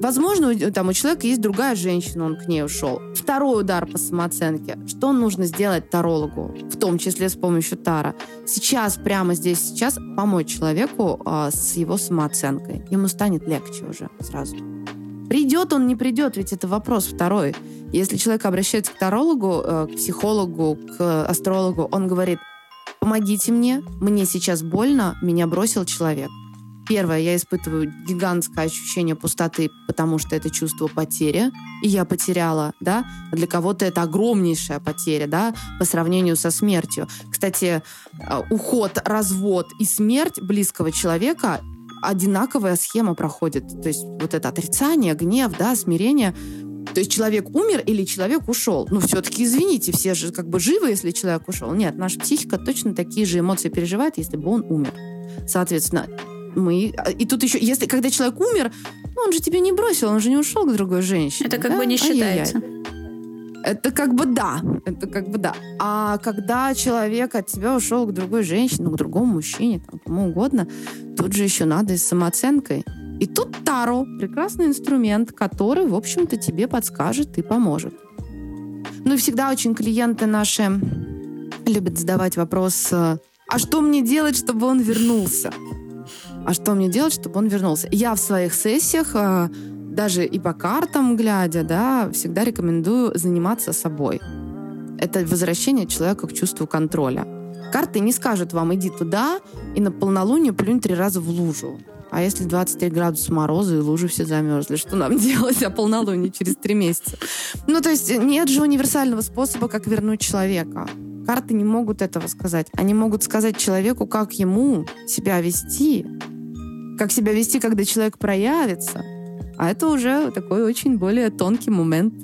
Возможно, там у человека есть другая женщина, он к ней ушел. Второй удар по самооценке. Что нужно сделать тарологу, в том числе с помощью тара? Сейчас, прямо здесь, сейчас помочь человеку э, с его самооценкой. Ему станет легче уже сразу. Придет он, не придет, ведь это вопрос второй. Если человек обращается к тарологу, э, к психологу, к астрологу, он говорит, помогите мне, мне сейчас больно, меня бросил человек. Первое, я испытываю гигантское ощущение пустоты, потому что это чувство потери, и я потеряла, да. Для кого-то это огромнейшая потеря, да, по сравнению со смертью. Кстати, э, уход, развод и смерть близкого человека одинаковая схема проходит. То есть вот это отрицание, гнев, да, смирение. То есть человек умер или человек ушел. Ну, все-таки, извините, все же как бы живы, если человек ушел. Нет, наша психика точно такие же эмоции переживает, если бы он умер. Соответственно, мы... А, и тут еще, если когда человек умер, ну, он же тебя не бросил, он же не ушел к другой женщине. Это как да? бы не считается. Ай-яй-яй. Это как бы да, это как бы да. А когда человек от тебя ушел к другой женщине, ну, к другому мужчине, там, кому угодно, тут же еще надо и с самооценкой. И тут Таро — прекрасный инструмент, который, в общем-то, тебе подскажет и поможет. Ну и всегда очень клиенты наши любят задавать вопрос, а что мне делать, чтобы он вернулся? А что мне делать, чтобы он вернулся? Я в своих сессиях а, даже и по картам глядя, да, всегда рекомендую заниматься собой. Это возвращение человека к чувству контроля. Карты не скажут вам, иди туда и на полнолуние плюнь три раза в лужу. А если 23 градуса мороза и лужи все замерзли, что нам (laughs) делать, а полнолуние через три месяца? Ну, то есть нет же универсального способа, как вернуть человека. Карты не могут этого сказать. Они могут сказать человеку, как ему себя вести, как себя вести, когда человек проявится, а это уже такой очень более тонкий момент.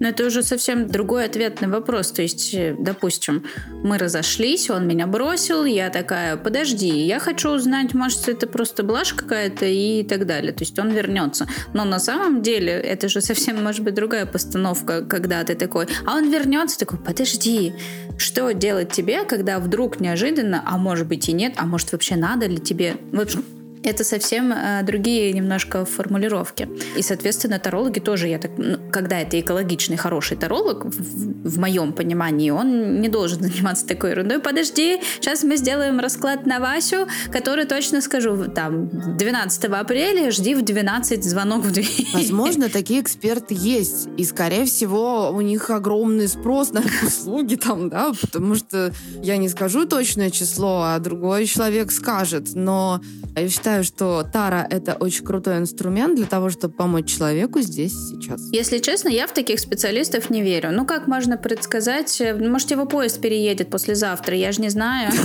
Но это уже совсем другой ответный вопрос. То есть, э, допустим, мы разошлись, он меня бросил, я такая, подожди, я хочу узнать, может, это просто блажь какая-то и так далее. То есть он вернется. Но на самом деле это же совсем может быть другая постановка, когда ты такой, а он вернется, такой, подожди, что делать тебе, когда вдруг неожиданно, а может быть и нет, а может вообще надо ли тебе, в общем, это совсем э, другие немножко формулировки. И, соответственно, тарологи тоже, я так, ну, когда это экологичный, хороший таролог, в, в моем понимании, он не должен (laughs) заниматься такой ерундой. Подожди, сейчас мы сделаем расклад на Васю, который точно скажу, там, 12 апреля жди в 12 звонок в дверь. Возможно, (laughs) такие эксперты есть. И, скорее всего, у них огромный спрос на (laughs) услуги там, да, потому что я не скажу точное число, а другой человек скажет. Но я считаю, считаю, что Тара — это очень крутой инструмент для того, чтобы помочь человеку здесь сейчас. Если честно, я в таких специалистов не верю. Ну, как можно предсказать? Может, его поезд переедет послезавтра, я же не знаю. (laughs)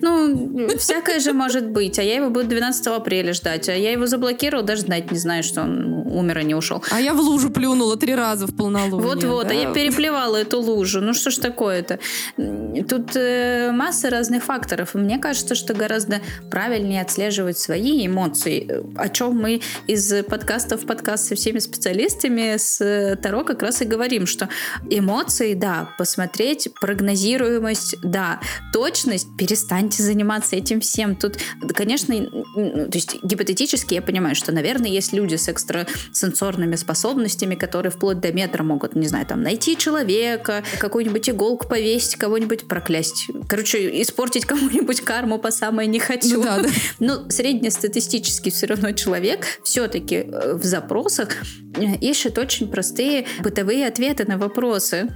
Ну, всякое же может быть. А я его буду 12 апреля ждать. А я его заблокировал, даже знать не знаю, что он умер и не ушел. А я в лужу плюнула три раза в полнолуние. Вот-вот, а я переплевала эту лужу. Ну, что ж такое-то? Тут э, масса разных факторов. И мне кажется, что гораздо правильнее отслеживать свои свои эмоции, о чем мы из подкаста в подкаст со всеми специалистами с э, Таро как раз и говорим, что эмоции, да, посмотреть, прогнозируемость, да, точность, перестаньте заниматься этим всем. Тут, конечно, то есть гипотетически я понимаю, что, наверное, есть люди с экстрасенсорными способностями, которые вплоть до метра могут, не знаю, там, найти человека, какую-нибудь иголку повесить, кого-нибудь проклясть. Короче, испортить кому-нибудь карму по самое не хочу. Ну, да, да. Но средний среднестатистический все равно человек все-таки э, в запросах э, ищет очень простые бытовые ответы на вопросы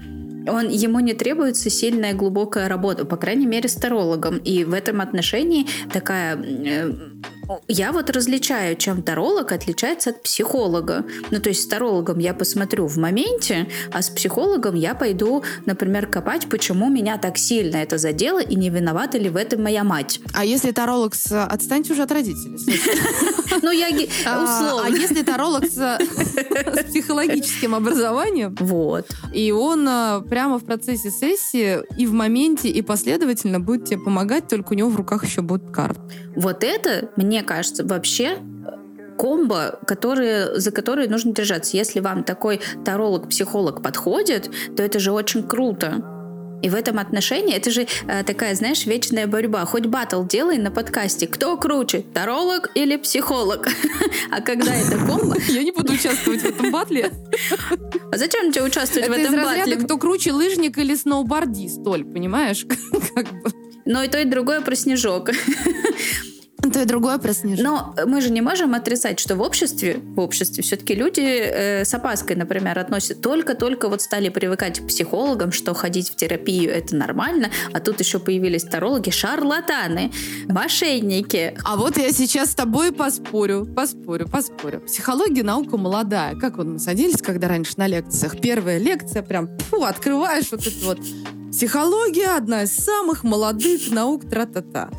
он, ему не требуется сильная глубокая работа, по крайней мере, с тарологом. И в этом отношении такая э, я вот различаю, чем таролог отличается от психолога. Ну, то есть с тарологом я посмотрю в моменте, а с психологом я пойду, например, копать, почему меня так сильно это задело и не виновата ли в этом моя мать. А если таролог с... Отстаньте уже от родителей. (laughs) Ну, я а, условно. А если таролог с (laughs) психологическим образованием? Вот. И он а, прямо в процессе сессии и в моменте, и последовательно будет тебе помогать, только у него в руках еще будет карт. Вот это мне мне кажется, вообще комбо, которые, за которые нужно держаться. Если вам такой таролог-психолог подходит, то это же очень круто. И в этом отношении это же э, такая, знаешь, вечная борьба. Хоть батл делай на подкасте. Кто круче, таролог или психолог? (laughs) А когда это комбо... (laughs) Я не буду участвовать в этом батле. А зачем тебе участвовать в этом батле? кто круче, лыжник или сноубордист, Толь, понимаешь? (laughs) Но и то, и другое про снежок. То и другое про снежок. Но мы же не можем отрицать, что в обществе, в обществе все-таки люди э, с опаской, например, относятся только-только вот стали привыкать к психологам, что ходить в терапию это нормально, а тут еще появились тарологи, шарлатаны, мошенники. А вот я сейчас с тобой поспорю, поспорю, поспорю. Психология наука молодая. Как вот мы садились, когда раньше на лекциях, первая лекция, прям, фу, открываешь вот это вот. Психология одна из самых молодых наук, тра-та-та.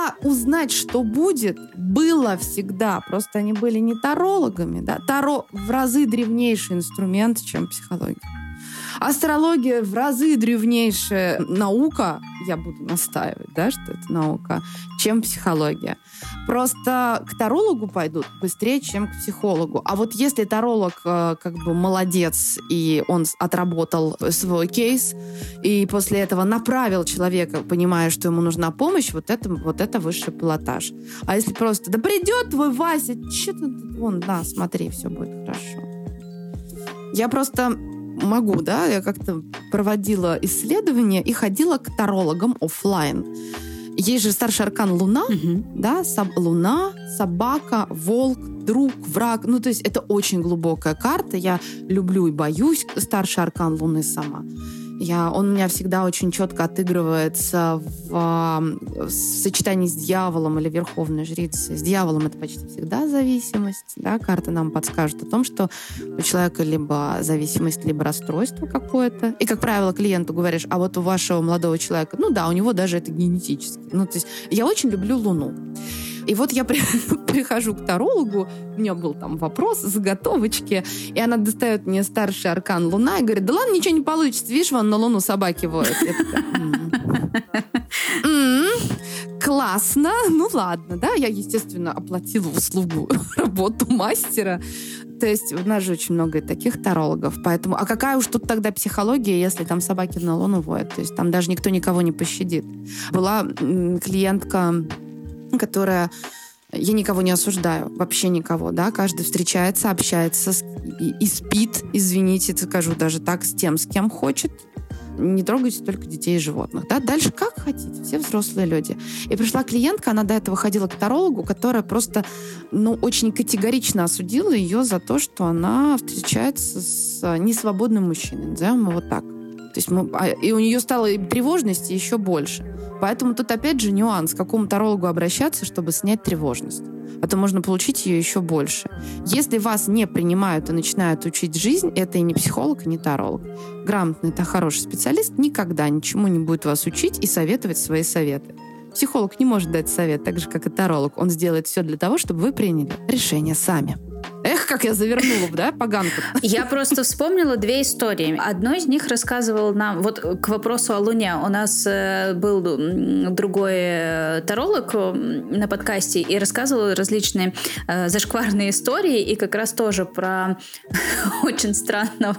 А узнать, что будет, было всегда. Просто они были не тарологами. Да? Таро в разы древнейший инструмент, чем психология. Астрология в разы древнейшая наука, я буду настаивать, да, что это наука, чем психология. Просто к тарологу пойдут быстрее, чем к психологу. А вот если таролог э, как бы молодец, и он отработал свой кейс, и после этого направил человека, понимая, что ему нужна помощь, вот это, вот это высший пилотаж. А если просто, да придет твой Вася, что ты, вон, да, смотри, все будет хорошо. Я просто могу, да, я как-то проводила исследования и ходила к тарологам офлайн. Есть же старший аркан Луна, угу. да, соб, Луна, собака, волк, друг, враг. Ну, то есть это очень глубокая карта. Я люблю и боюсь старший аркан Луны сама. Я, он у меня всегда очень четко отыгрывается в, в сочетании с дьяволом или верховной жрицей. С дьяволом это почти всегда зависимость. Да? Карта нам подскажет о том, что у человека либо зависимость, либо расстройство какое-то. И, как правило, клиенту говоришь, а вот у вашего молодого человека, ну да, у него даже это генетически. Ну, то есть я очень люблю Луну. И вот я при, (laughs) прихожу к тарологу, у меня был там вопрос, заготовочки, и она достает мне старший аркан Луна и говорит, да ладно, ничего не получится, видишь, вон на Луну собаки воют. Классно, ну ладно, да, я, естественно, оплатила услугу, (laughs) работу мастера, то есть у нас же очень много таких тарологов, поэтому... А какая уж тут тогда психология, если там собаки на луну воют? То есть там даже никто никого не пощадит. Была клиентка которая я никого не осуждаю, вообще никого, да, каждый встречается, общается и, и спит, извините, скажу даже так, с тем, с кем хочет. Не трогайте только детей и животных, да. Дальше как хотите, все взрослые люди. И пришла клиентка, она до этого ходила к тарологу, которая просто, ну, очень категорично осудила ее за то, что она встречается с несвободным мужчиной, назовем его так. То есть мы, а, и у нее стало тревожности еще больше. Поэтому тут опять же нюанс, к какому тарологу обращаться, чтобы снять тревожность. А то можно получить ее еще больше. Если вас не принимают и начинают учить жизнь, это и не психолог, и не таролог. Грамотный, это хороший специалист никогда ничему не будет вас учить и советовать свои советы. Психолог не может дать совет, так же, как и таролог. Он сделает все для того, чтобы вы приняли решение сами. Эх, как я завернула, да, поганку. Я просто вспомнила две истории. Одной из них рассказывал нам, вот к вопросу о Луне. У нас э, был другой э, таролог на подкасте и рассказывал различные э, зашкварные истории, и как раз тоже про (laughs) очень странного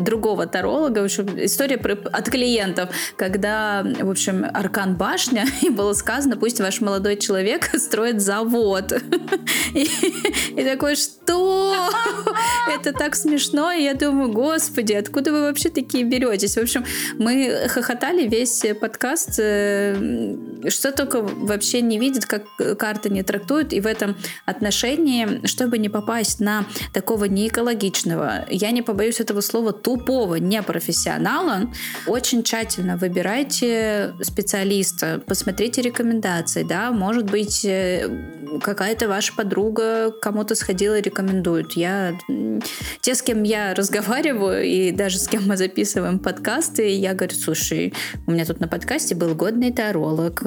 другого таролога. В общем, история от клиентов, когда, в общем, аркан башня, (laughs) и было сказано, пусть ваш молодой человек (laughs) строит завод. И такой, что Это так смешно. И я думаю, господи, откуда вы вообще такие беретесь? В общем, мы хохотали весь подкаст. Э, что только вообще не видит, как карта не трактует. И в этом отношении, чтобы не попасть на такого неэкологичного, я не побоюсь этого слова, тупого непрофессионала, очень тщательно выбирайте специалиста, посмотрите рекомендации, да, может быть, э, какая-то ваша подруга кому-то сходила и рекомендуют. Я... Те, с кем я разговариваю, и даже с кем мы записываем подкасты, я говорю, слушай, у меня тут на подкасте был годный таролог,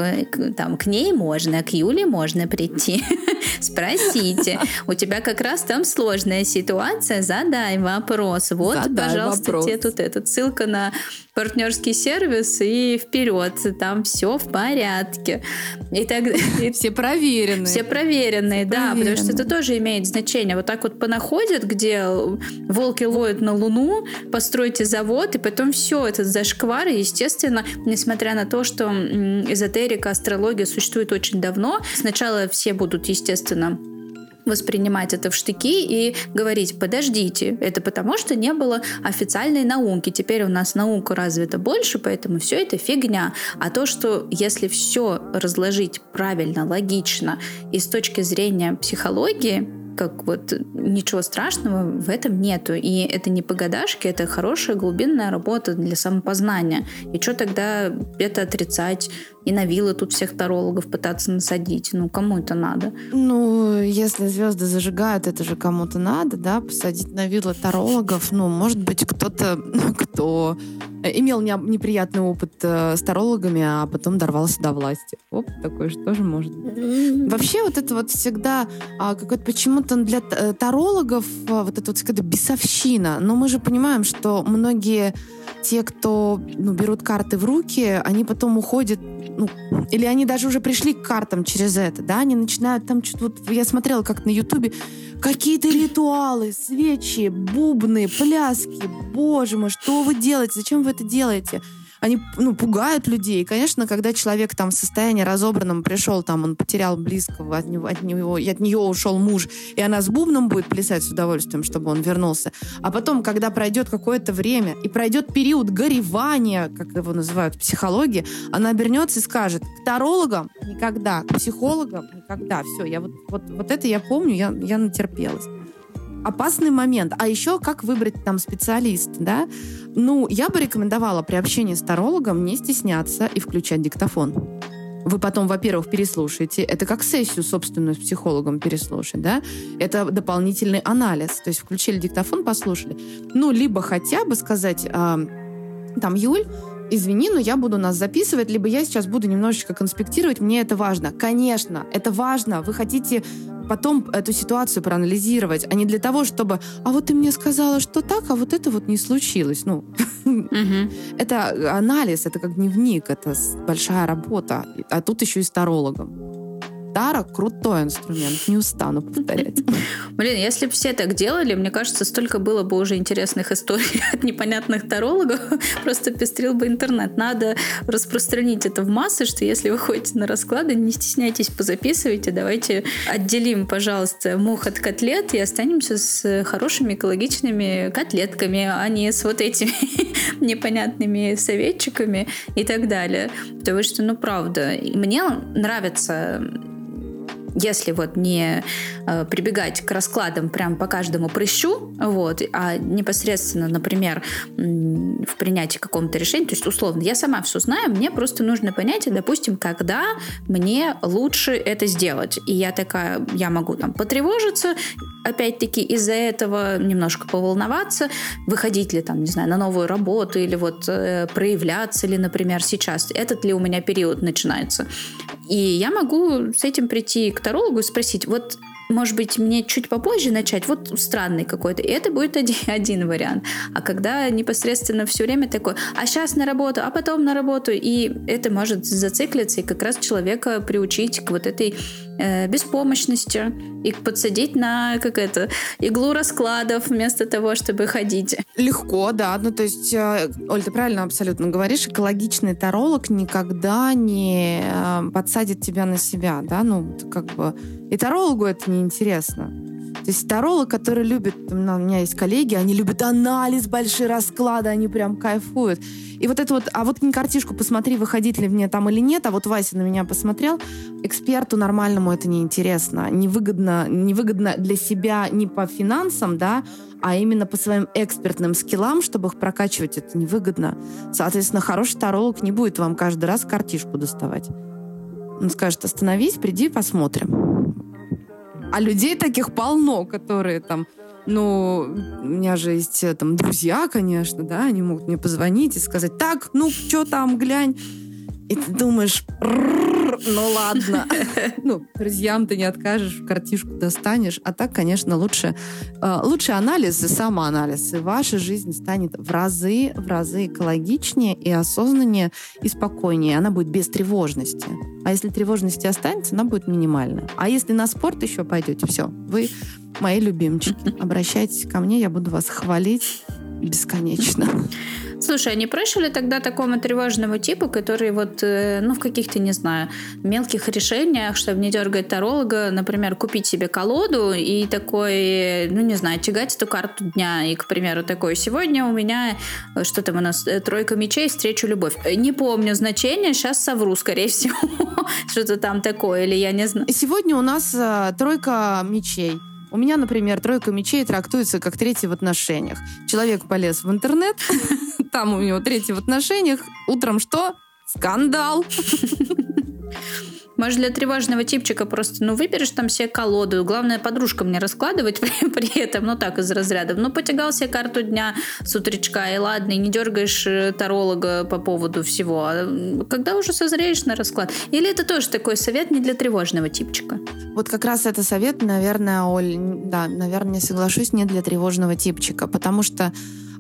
там к ней можно, к Юле можно прийти. (laughs) Спросите. У тебя как раз там сложная ситуация, задай вопрос. Вот, пожалуйста, тебе тут этот ссылка на партнерский сервис и вперед, там все в порядке. И так (laughs) Все проверенные. Все проверенные, да, потому что это тоже имеет значение. Вот так вот понаходят, где волки ловят на Луну, постройте завод, и потом все, этот зашквар, естественно, несмотря на то, что эзотерика, астрология существует очень давно, сначала все будут, естественно, воспринимать это в штыки и говорить, подождите, это потому что не было официальной науки. Теперь у нас наука развита больше, поэтому все это фигня. А то, что если все разложить правильно, логично и с точки зрения психологии, как вот ничего страшного в этом нету. И это не погодашки, это хорошая глубинная работа для самопознания. И что тогда это отрицать? И на виллы тут всех тарологов пытаться насадить. Ну, кому это надо? Ну, если звезды зажигают, это же кому-то надо, да, посадить на виллы тарологов. Ну, может быть, кто-то, кто имел неприятный опыт э, с тарологами, а потом дорвался до власти. Оп, такое же тоже может быть. Вообще вот это вот всегда а, какой-то почему-то для э, тарологов а, вот это вот всегда бесовщина. Но мы же понимаем, что многие те, кто ну, берут карты в руки, они потом уходят ну, или они даже уже пришли к картам через это, да, они начинают там что-то, вот я смотрела как на Ютубе, какие-то ритуалы, свечи, бубны, пляски, боже мой, что вы делаете, зачем вы это делаете? Они ну, пугают людей. Конечно, когда человек там в состоянии разобранном пришел, там он потерял близкого, от него, от него, и от нее ушел муж, и она с бубном будет плясать с удовольствием, чтобы он вернулся. А потом, когда пройдет какое-то время и пройдет период горевания, как его называют в психологии, она обернется и скажет, к тарологам никогда, к психологам никогда. Все, я вот, вот, вот это я помню, я, я натерпелась опасный момент. А еще как выбрать там специалиста, да? Ну, я бы рекомендовала при общении с тарологом не стесняться и включать диктофон. Вы потом, во-первых, переслушаете. Это как сессию собственную с психологом переслушать, да? Это дополнительный анализ. То есть включили диктофон, послушали. Ну, либо хотя бы сказать, а, там, Юль, извини, но я буду нас записывать, либо я сейчас буду немножечко конспектировать, мне это важно. Конечно, это важно. Вы хотите потом эту ситуацию проанализировать, а не для того, чтобы, а вот ты мне сказала, что так, а вот это вот не случилось. Ну, (laughs) это анализ, это как дневник, это большая работа, а тут еще и с тарологом. Тара крутой инструмент, не устану повторять. (laughs) Блин, если бы все так делали, мне кажется, столько было бы уже интересных историй (laughs) от непонятных тарологов, (laughs) просто пестрил бы интернет. Надо распространить это в массы, что если вы ходите на расклады, не стесняйтесь, позаписывайте, давайте отделим, пожалуйста, мух от котлет и останемся с хорошими экологичными котлетками, а не с вот этими непонятными советчиками и так далее. Потому что, ну, правда, мне нравится если вот не э, прибегать к раскладам прям по каждому прыщу, вот, а непосредственно, например, в принятии какого-то решения, то есть условно, я сама все знаю, мне просто нужно понять, допустим, когда мне лучше это сделать. И я такая, я могу там потревожиться, опять-таки из-за этого немножко поволноваться, выходить ли там, не знаю, на новую работу или вот э, проявляться ли, например, сейчас, этот ли у меня период начинается. И я могу с этим прийти к тарологу и спросить, вот может быть, мне чуть попозже начать, вот странный какой-то. И это будет один, (laughs) один вариант. А когда непосредственно все время такой, а сейчас на работу, а потом на работу, и это может зациклиться и как раз человека приучить к вот этой э, беспомощности и подсадить на как это иглу раскладов вместо того, чтобы ходить. Легко, да. Ну, то есть, э, Оль, ты правильно абсолютно говоришь, экологичный таролог никогда не э, подсадит тебя на себя, да, ну, как бы и тарологу это неинтересно. То есть таролог, который любит, у меня есть коллеги, они любят анализ, большие расклады, они прям кайфуют. И вот это вот, а вот не картишку посмотри, выходить ли мне там или нет, а вот Вася на меня посмотрел, эксперту нормальному это неинтересно, невыгодно, невыгодно для себя не по финансам, да, а именно по своим экспертным скиллам, чтобы их прокачивать, это невыгодно. Соответственно, хороший таролог не будет вам каждый раз картишку доставать. Он скажет, остановись, приди, посмотрим. А людей таких полно, которые там ну, у меня же есть э, там друзья, конечно, да, они могут мне позвонить и сказать, так, ну, что там, глянь. И ты думаешь, ну ладно. (laughs) Ну, друзьям ты не откажешь, картишку достанешь. А так, конечно, лучше, э, лучше анализ и самоанализ. И ваша жизнь станет в разы, в разы экологичнее и осознаннее и спокойнее. Она будет без тревожности. А если тревожности останется, она будет минимальная. А если на спорт еще пойдете, все, вы мои любимчики. Обращайтесь ко мне, я буду вас хвалить бесконечно. Слушай, а не проще ли тогда такому тревожному типу, который вот, э, ну, в каких-то, не знаю, мелких решениях, чтобы не дергать таролога, например, купить себе колоду и такой, ну, не знаю, тягать эту карту дня, и, к примеру, такой, сегодня у меня, э, что там у нас, э, тройка мечей, встречу любовь. Не помню значение, сейчас совру, скорее всего, (laughs) что-то там такое, или я не знаю. Сегодня у нас тройка мечей. У меня, например, тройка мечей трактуется как третий в отношениях. Человек полез в интернет, (laughs) там у него третий в отношениях. Утром что? Скандал! Может, для тревожного типчика просто, ну, выберешь там себе колоду. Главное, подружкам не раскладывать (laughs) при, при этом, ну, так, из разрядов. Ну, потягал себе карту дня с утречка, и ладно, и не дергаешь э, таролога по поводу всего. А когда уже созреешь на расклад? Или это тоже такой совет не для тревожного типчика? Вот как раз это совет, наверное, Оль, да, наверное, соглашусь, не для тревожного типчика, потому что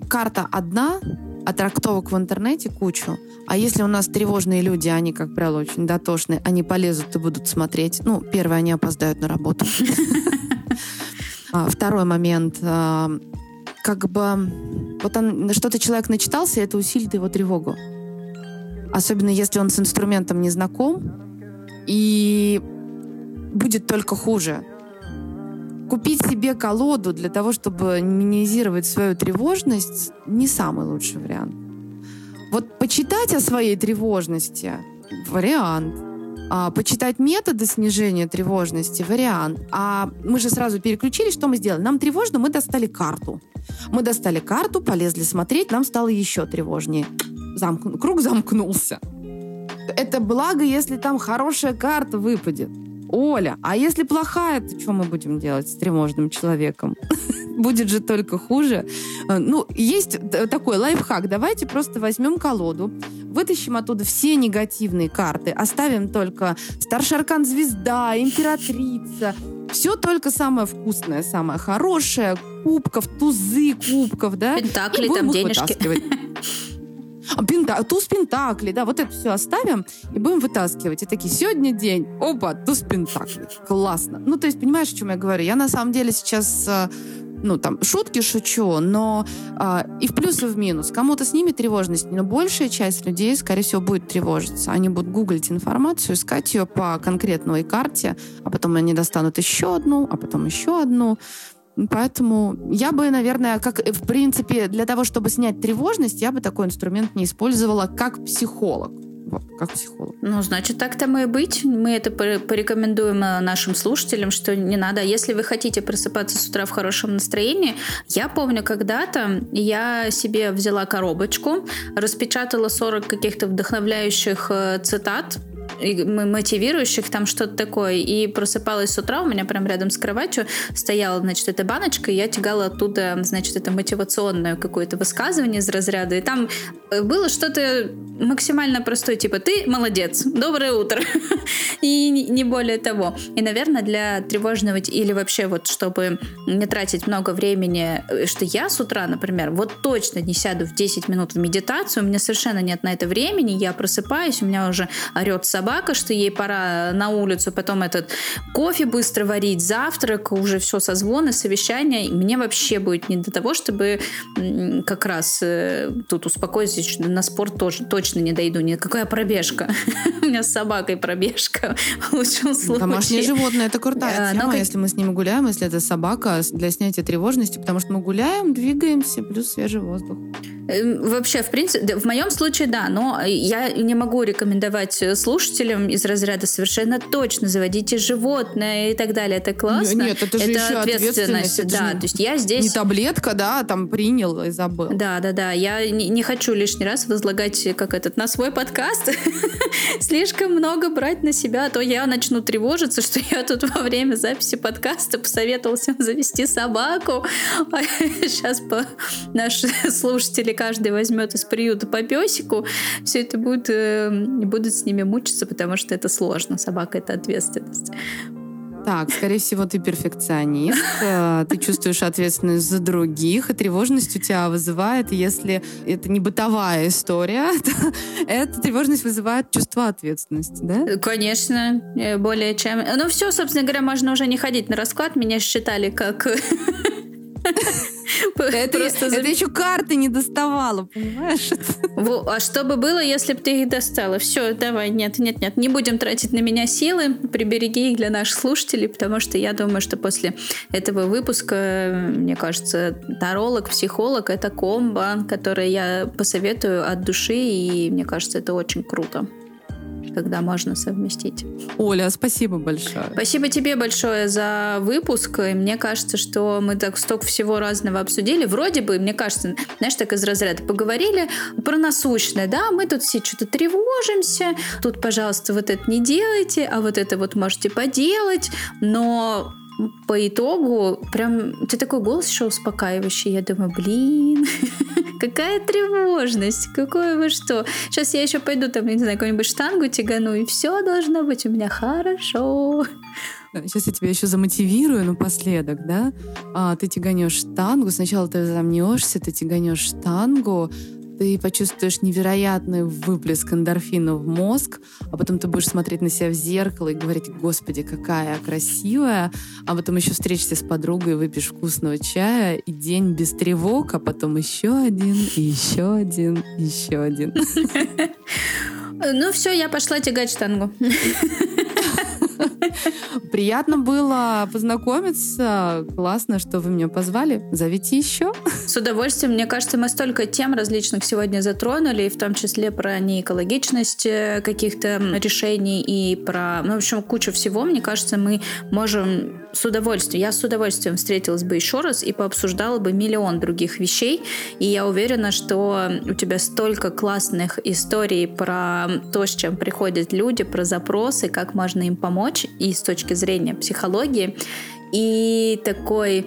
карта одна, а трактовок в интернете кучу. А если у нас тревожные люди, они, как правило, очень дотошные, они полезут и будут смотреть. Ну, первое, они опоздают на работу. А, второй момент. А, как бы вот он, что-то человек начитался, это усилит его тревогу. Особенно если он с инструментом не знаком, и будет только хуже. Купить себе колоду для того, чтобы минимизировать свою тревожность, не самый лучший вариант. Вот почитать о своей тревожности – вариант. А, почитать методы снижения тревожности – вариант. А мы же сразу переключились, что мы сделали? Нам тревожно, мы достали карту. Мы достали карту, полезли смотреть, нам стало еще тревожнее. Замкну... Круг замкнулся. Это благо, если там хорошая карта выпадет. Оля, а если плохая, то что мы будем делать с тревожным человеком? (laughs) Будет же только хуже. Э, ну, есть такой лайфхак. Давайте просто возьмем колоду, вытащим оттуда все негативные карты, оставим только старший аркан звезда, императрица, все только самое вкусное, самое хорошее, кубков, тузы кубков, да? Пентакли, там денежки. (laughs) Пента, туз пентакли, да, вот это все оставим и будем вытаскивать. И такие, сегодня день, опа, туз пентакли. Классно. Ну, то есть, понимаешь, о чем я говорю? Я на самом деле сейчас э, ну, там, шутки шучу, но а, и в плюс, и в минус. Кому-то снимет тревожность, но большая часть людей, скорее всего, будет тревожиться. Они будут гуглить информацию, искать ее по конкретной карте, а потом они достанут еще одну, а потом еще одну. Поэтому я бы, наверное, как в принципе, для того, чтобы снять тревожность, я бы такой инструмент не использовала как психолог. Как психолог. Ну, значит, так то мы и быть. Мы это порекомендуем э, нашим слушателям, что не надо. Если вы хотите просыпаться с утра в хорошем настроении, я помню когда-то я себе взяла коробочку, распечатала 40 каких-то вдохновляющих э, цитат мотивирующих, там что-то такое. И просыпалась с утра, у меня прям рядом с кроватью стояла, значит, эта баночка, и я тягала оттуда, значит, это мотивационное какое-то высказывание из разряда. И там э, было что-то максимально простое, типа, ты молодец, доброе утро. (laughs) и не более того. И, наверное, для тревожного или вообще вот, чтобы не тратить много времени, э, что я с утра, например, вот точно не сяду в 10 минут в медитацию, у меня совершенно нет на это времени, я просыпаюсь, у меня уже орет собака, что ей пора на улицу, потом этот кофе быстро варить, завтрак, уже все созвоны, совещания. Мне вообще будет не до того, чтобы как раз э, тут успокоиться, на спорт тоже точно не дойду. Никакая пробежка. (laughs) У меня с собакой пробежка в лучшем случае. Домашнее животное, это крутая тема, как... если мы с ним гуляем, если это собака для снятия тревожности, потому что мы гуляем, двигаемся, плюс свежий воздух. Эм, вообще, в принципе, в моем случае, да, но я не могу рекомендовать слушателям из разряда совершенно точно заводите животное и так далее. Это классно. Нет, это же это еще ответственность. ответственность. да, то есть я здесь... Не таблетка, да, там принял и забыл. Да, да, да. Я не, не хочу лишний раз возлагать, как этот, на свой подкаст (laughs) слишком много брать на себя, а то я начну тревожиться, что я тут во время записи подкаста посоветовал всем завести собаку. А (laughs) сейчас по... наши слушатели каждый возьмет из приюта по песику, все это будет, э, будут с ними мучиться, потому что это сложно. Собака — это ответственность. Так, скорее всего, ты перфекционист, э, ты чувствуешь ответственность за других, и тревожность у тебя вызывает, если это не бытовая история, (laughs) эта тревожность вызывает чувство ответственности, да? Конечно, э, более чем. Ну все, собственно говоря, можно уже не ходить на расклад, меня считали как это, Просто это еще карты не доставала, понимаешь? А что бы было, если бы ты их достала? Все, давай, нет, нет, нет, не будем тратить на меня силы, прибереги их для наших слушателей, потому что я думаю, что после этого выпуска, мне кажется, таролог, психолог — это комбо, которое я посоветую от души, и мне кажется, это очень круто. Когда можно совместить. Оля, спасибо большое. Спасибо тебе большое за выпуск. И мне кажется, что мы так столько всего разного обсудили. Вроде бы, мне кажется, знаешь, так из разряда поговорили про насущное, да, мы тут все что-то тревожимся, тут, пожалуйста, вот это не делайте, а вот это вот можете поделать, но по итогу прям тебя такой голос еще успокаивающий. Я думаю, блин, (laughs) какая тревожность, какое вы что. Сейчас я еще пойду там, не знаю, какую-нибудь штангу тягану, и все должно быть у меня хорошо. Сейчас я тебя еще замотивирую напоследок, да? А, ты тяганешь штангу, сначала ты замнешься, ты тяганешь штангу, ты почувствуешь невероятный выплеск эндорфина в мозг, а потом ты будешь смотреть на себя в зеркало и говорить, господи, какая я красивая, а потом еще встретишься с подругой, выпьешь вкусного чая, и день без тревог, а потом еще один, и еще один, и еще один. (laughs) Ну все, я пошла тягать штангу. (laughs) (laughs) Приятно было познакомиться. Классно, что вы меня позвали. Зовите еще. С удовольствием. Мне кажется, мы столько тем различных сегодня затронули, и в том числе про неэкологичность э, каких-то решений и про, ну, в общем, кучу всего. Мне кажется, мы можем с удовольствием, я с удовольствием встретилась бы еще раз и пообсуждала бы миллион других вещей. И я уверена, что у тебя столько классных историй про то, с чем приходят люди, про запросы, как можно им помочь и с точки зрения психологии. И такой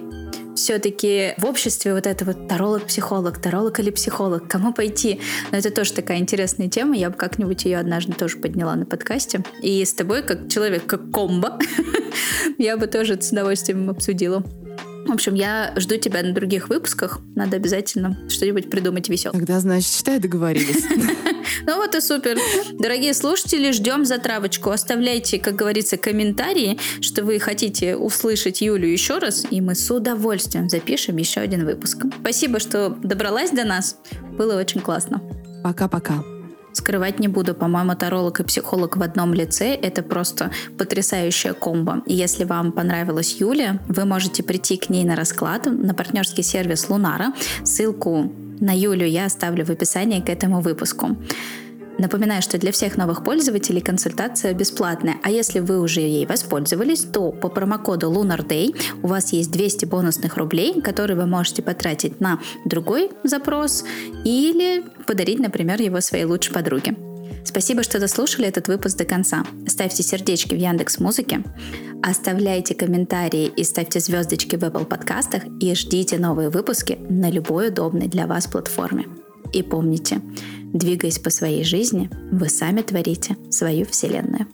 все-таки в обществе вот это вот таролог-психолог, таролог или психолог, кому пойти? Но это тоже такая интересная тема, я бы как-нибудь ее однажды тоже подняла на подкасте. И с тобой, как человек, как комбо, (laughs) я бы тоже с удовольствием обсудила. В общем, я жду тебя на других выпусках. Надо обязательно что-нибудь придумать веселое. Тогда, значит, считай, договорились. (laughs) Ну вот и супер. Дорогие слушатели, ждем затравочку. Оставляйте, как говорится, комментарии, что вы хотите услышать Юлю еще раз, и мы с удовольствием запишем еще один выпуск. Спасибо, что добралась до нас. Было очень классно. Пока-пока. Скрывать не буду, по-моему, таролог и психолог в одном лице — это просто потрясающая комбо. И если вам понравилась Юля, вы можете прийти к ней на расклад на партнерский сервис Лунара. Ссылку на Юлю я оставлю в описании к этому выпуску. Напоминаю, что для всех новых пользователей консультация бесплатная, а если вы уже ей воспользовались, то по промокоду Lunar Day у вас есть 200 бонусных рублей, которые вы можете потратить на другой запрос или подарить, например, его своей лучшей подруге. Спасибо, что дослушали этот выпуск до конца. Ставьте сердечки в Яндекс Музыке, оставляйте комментарии и ставьте звездочки в Apple подкастах и ждите новые выпуски на любой удобной для вас платформе. И помните, Двигаясь по своей жизни, вы сами творите свою вселенную.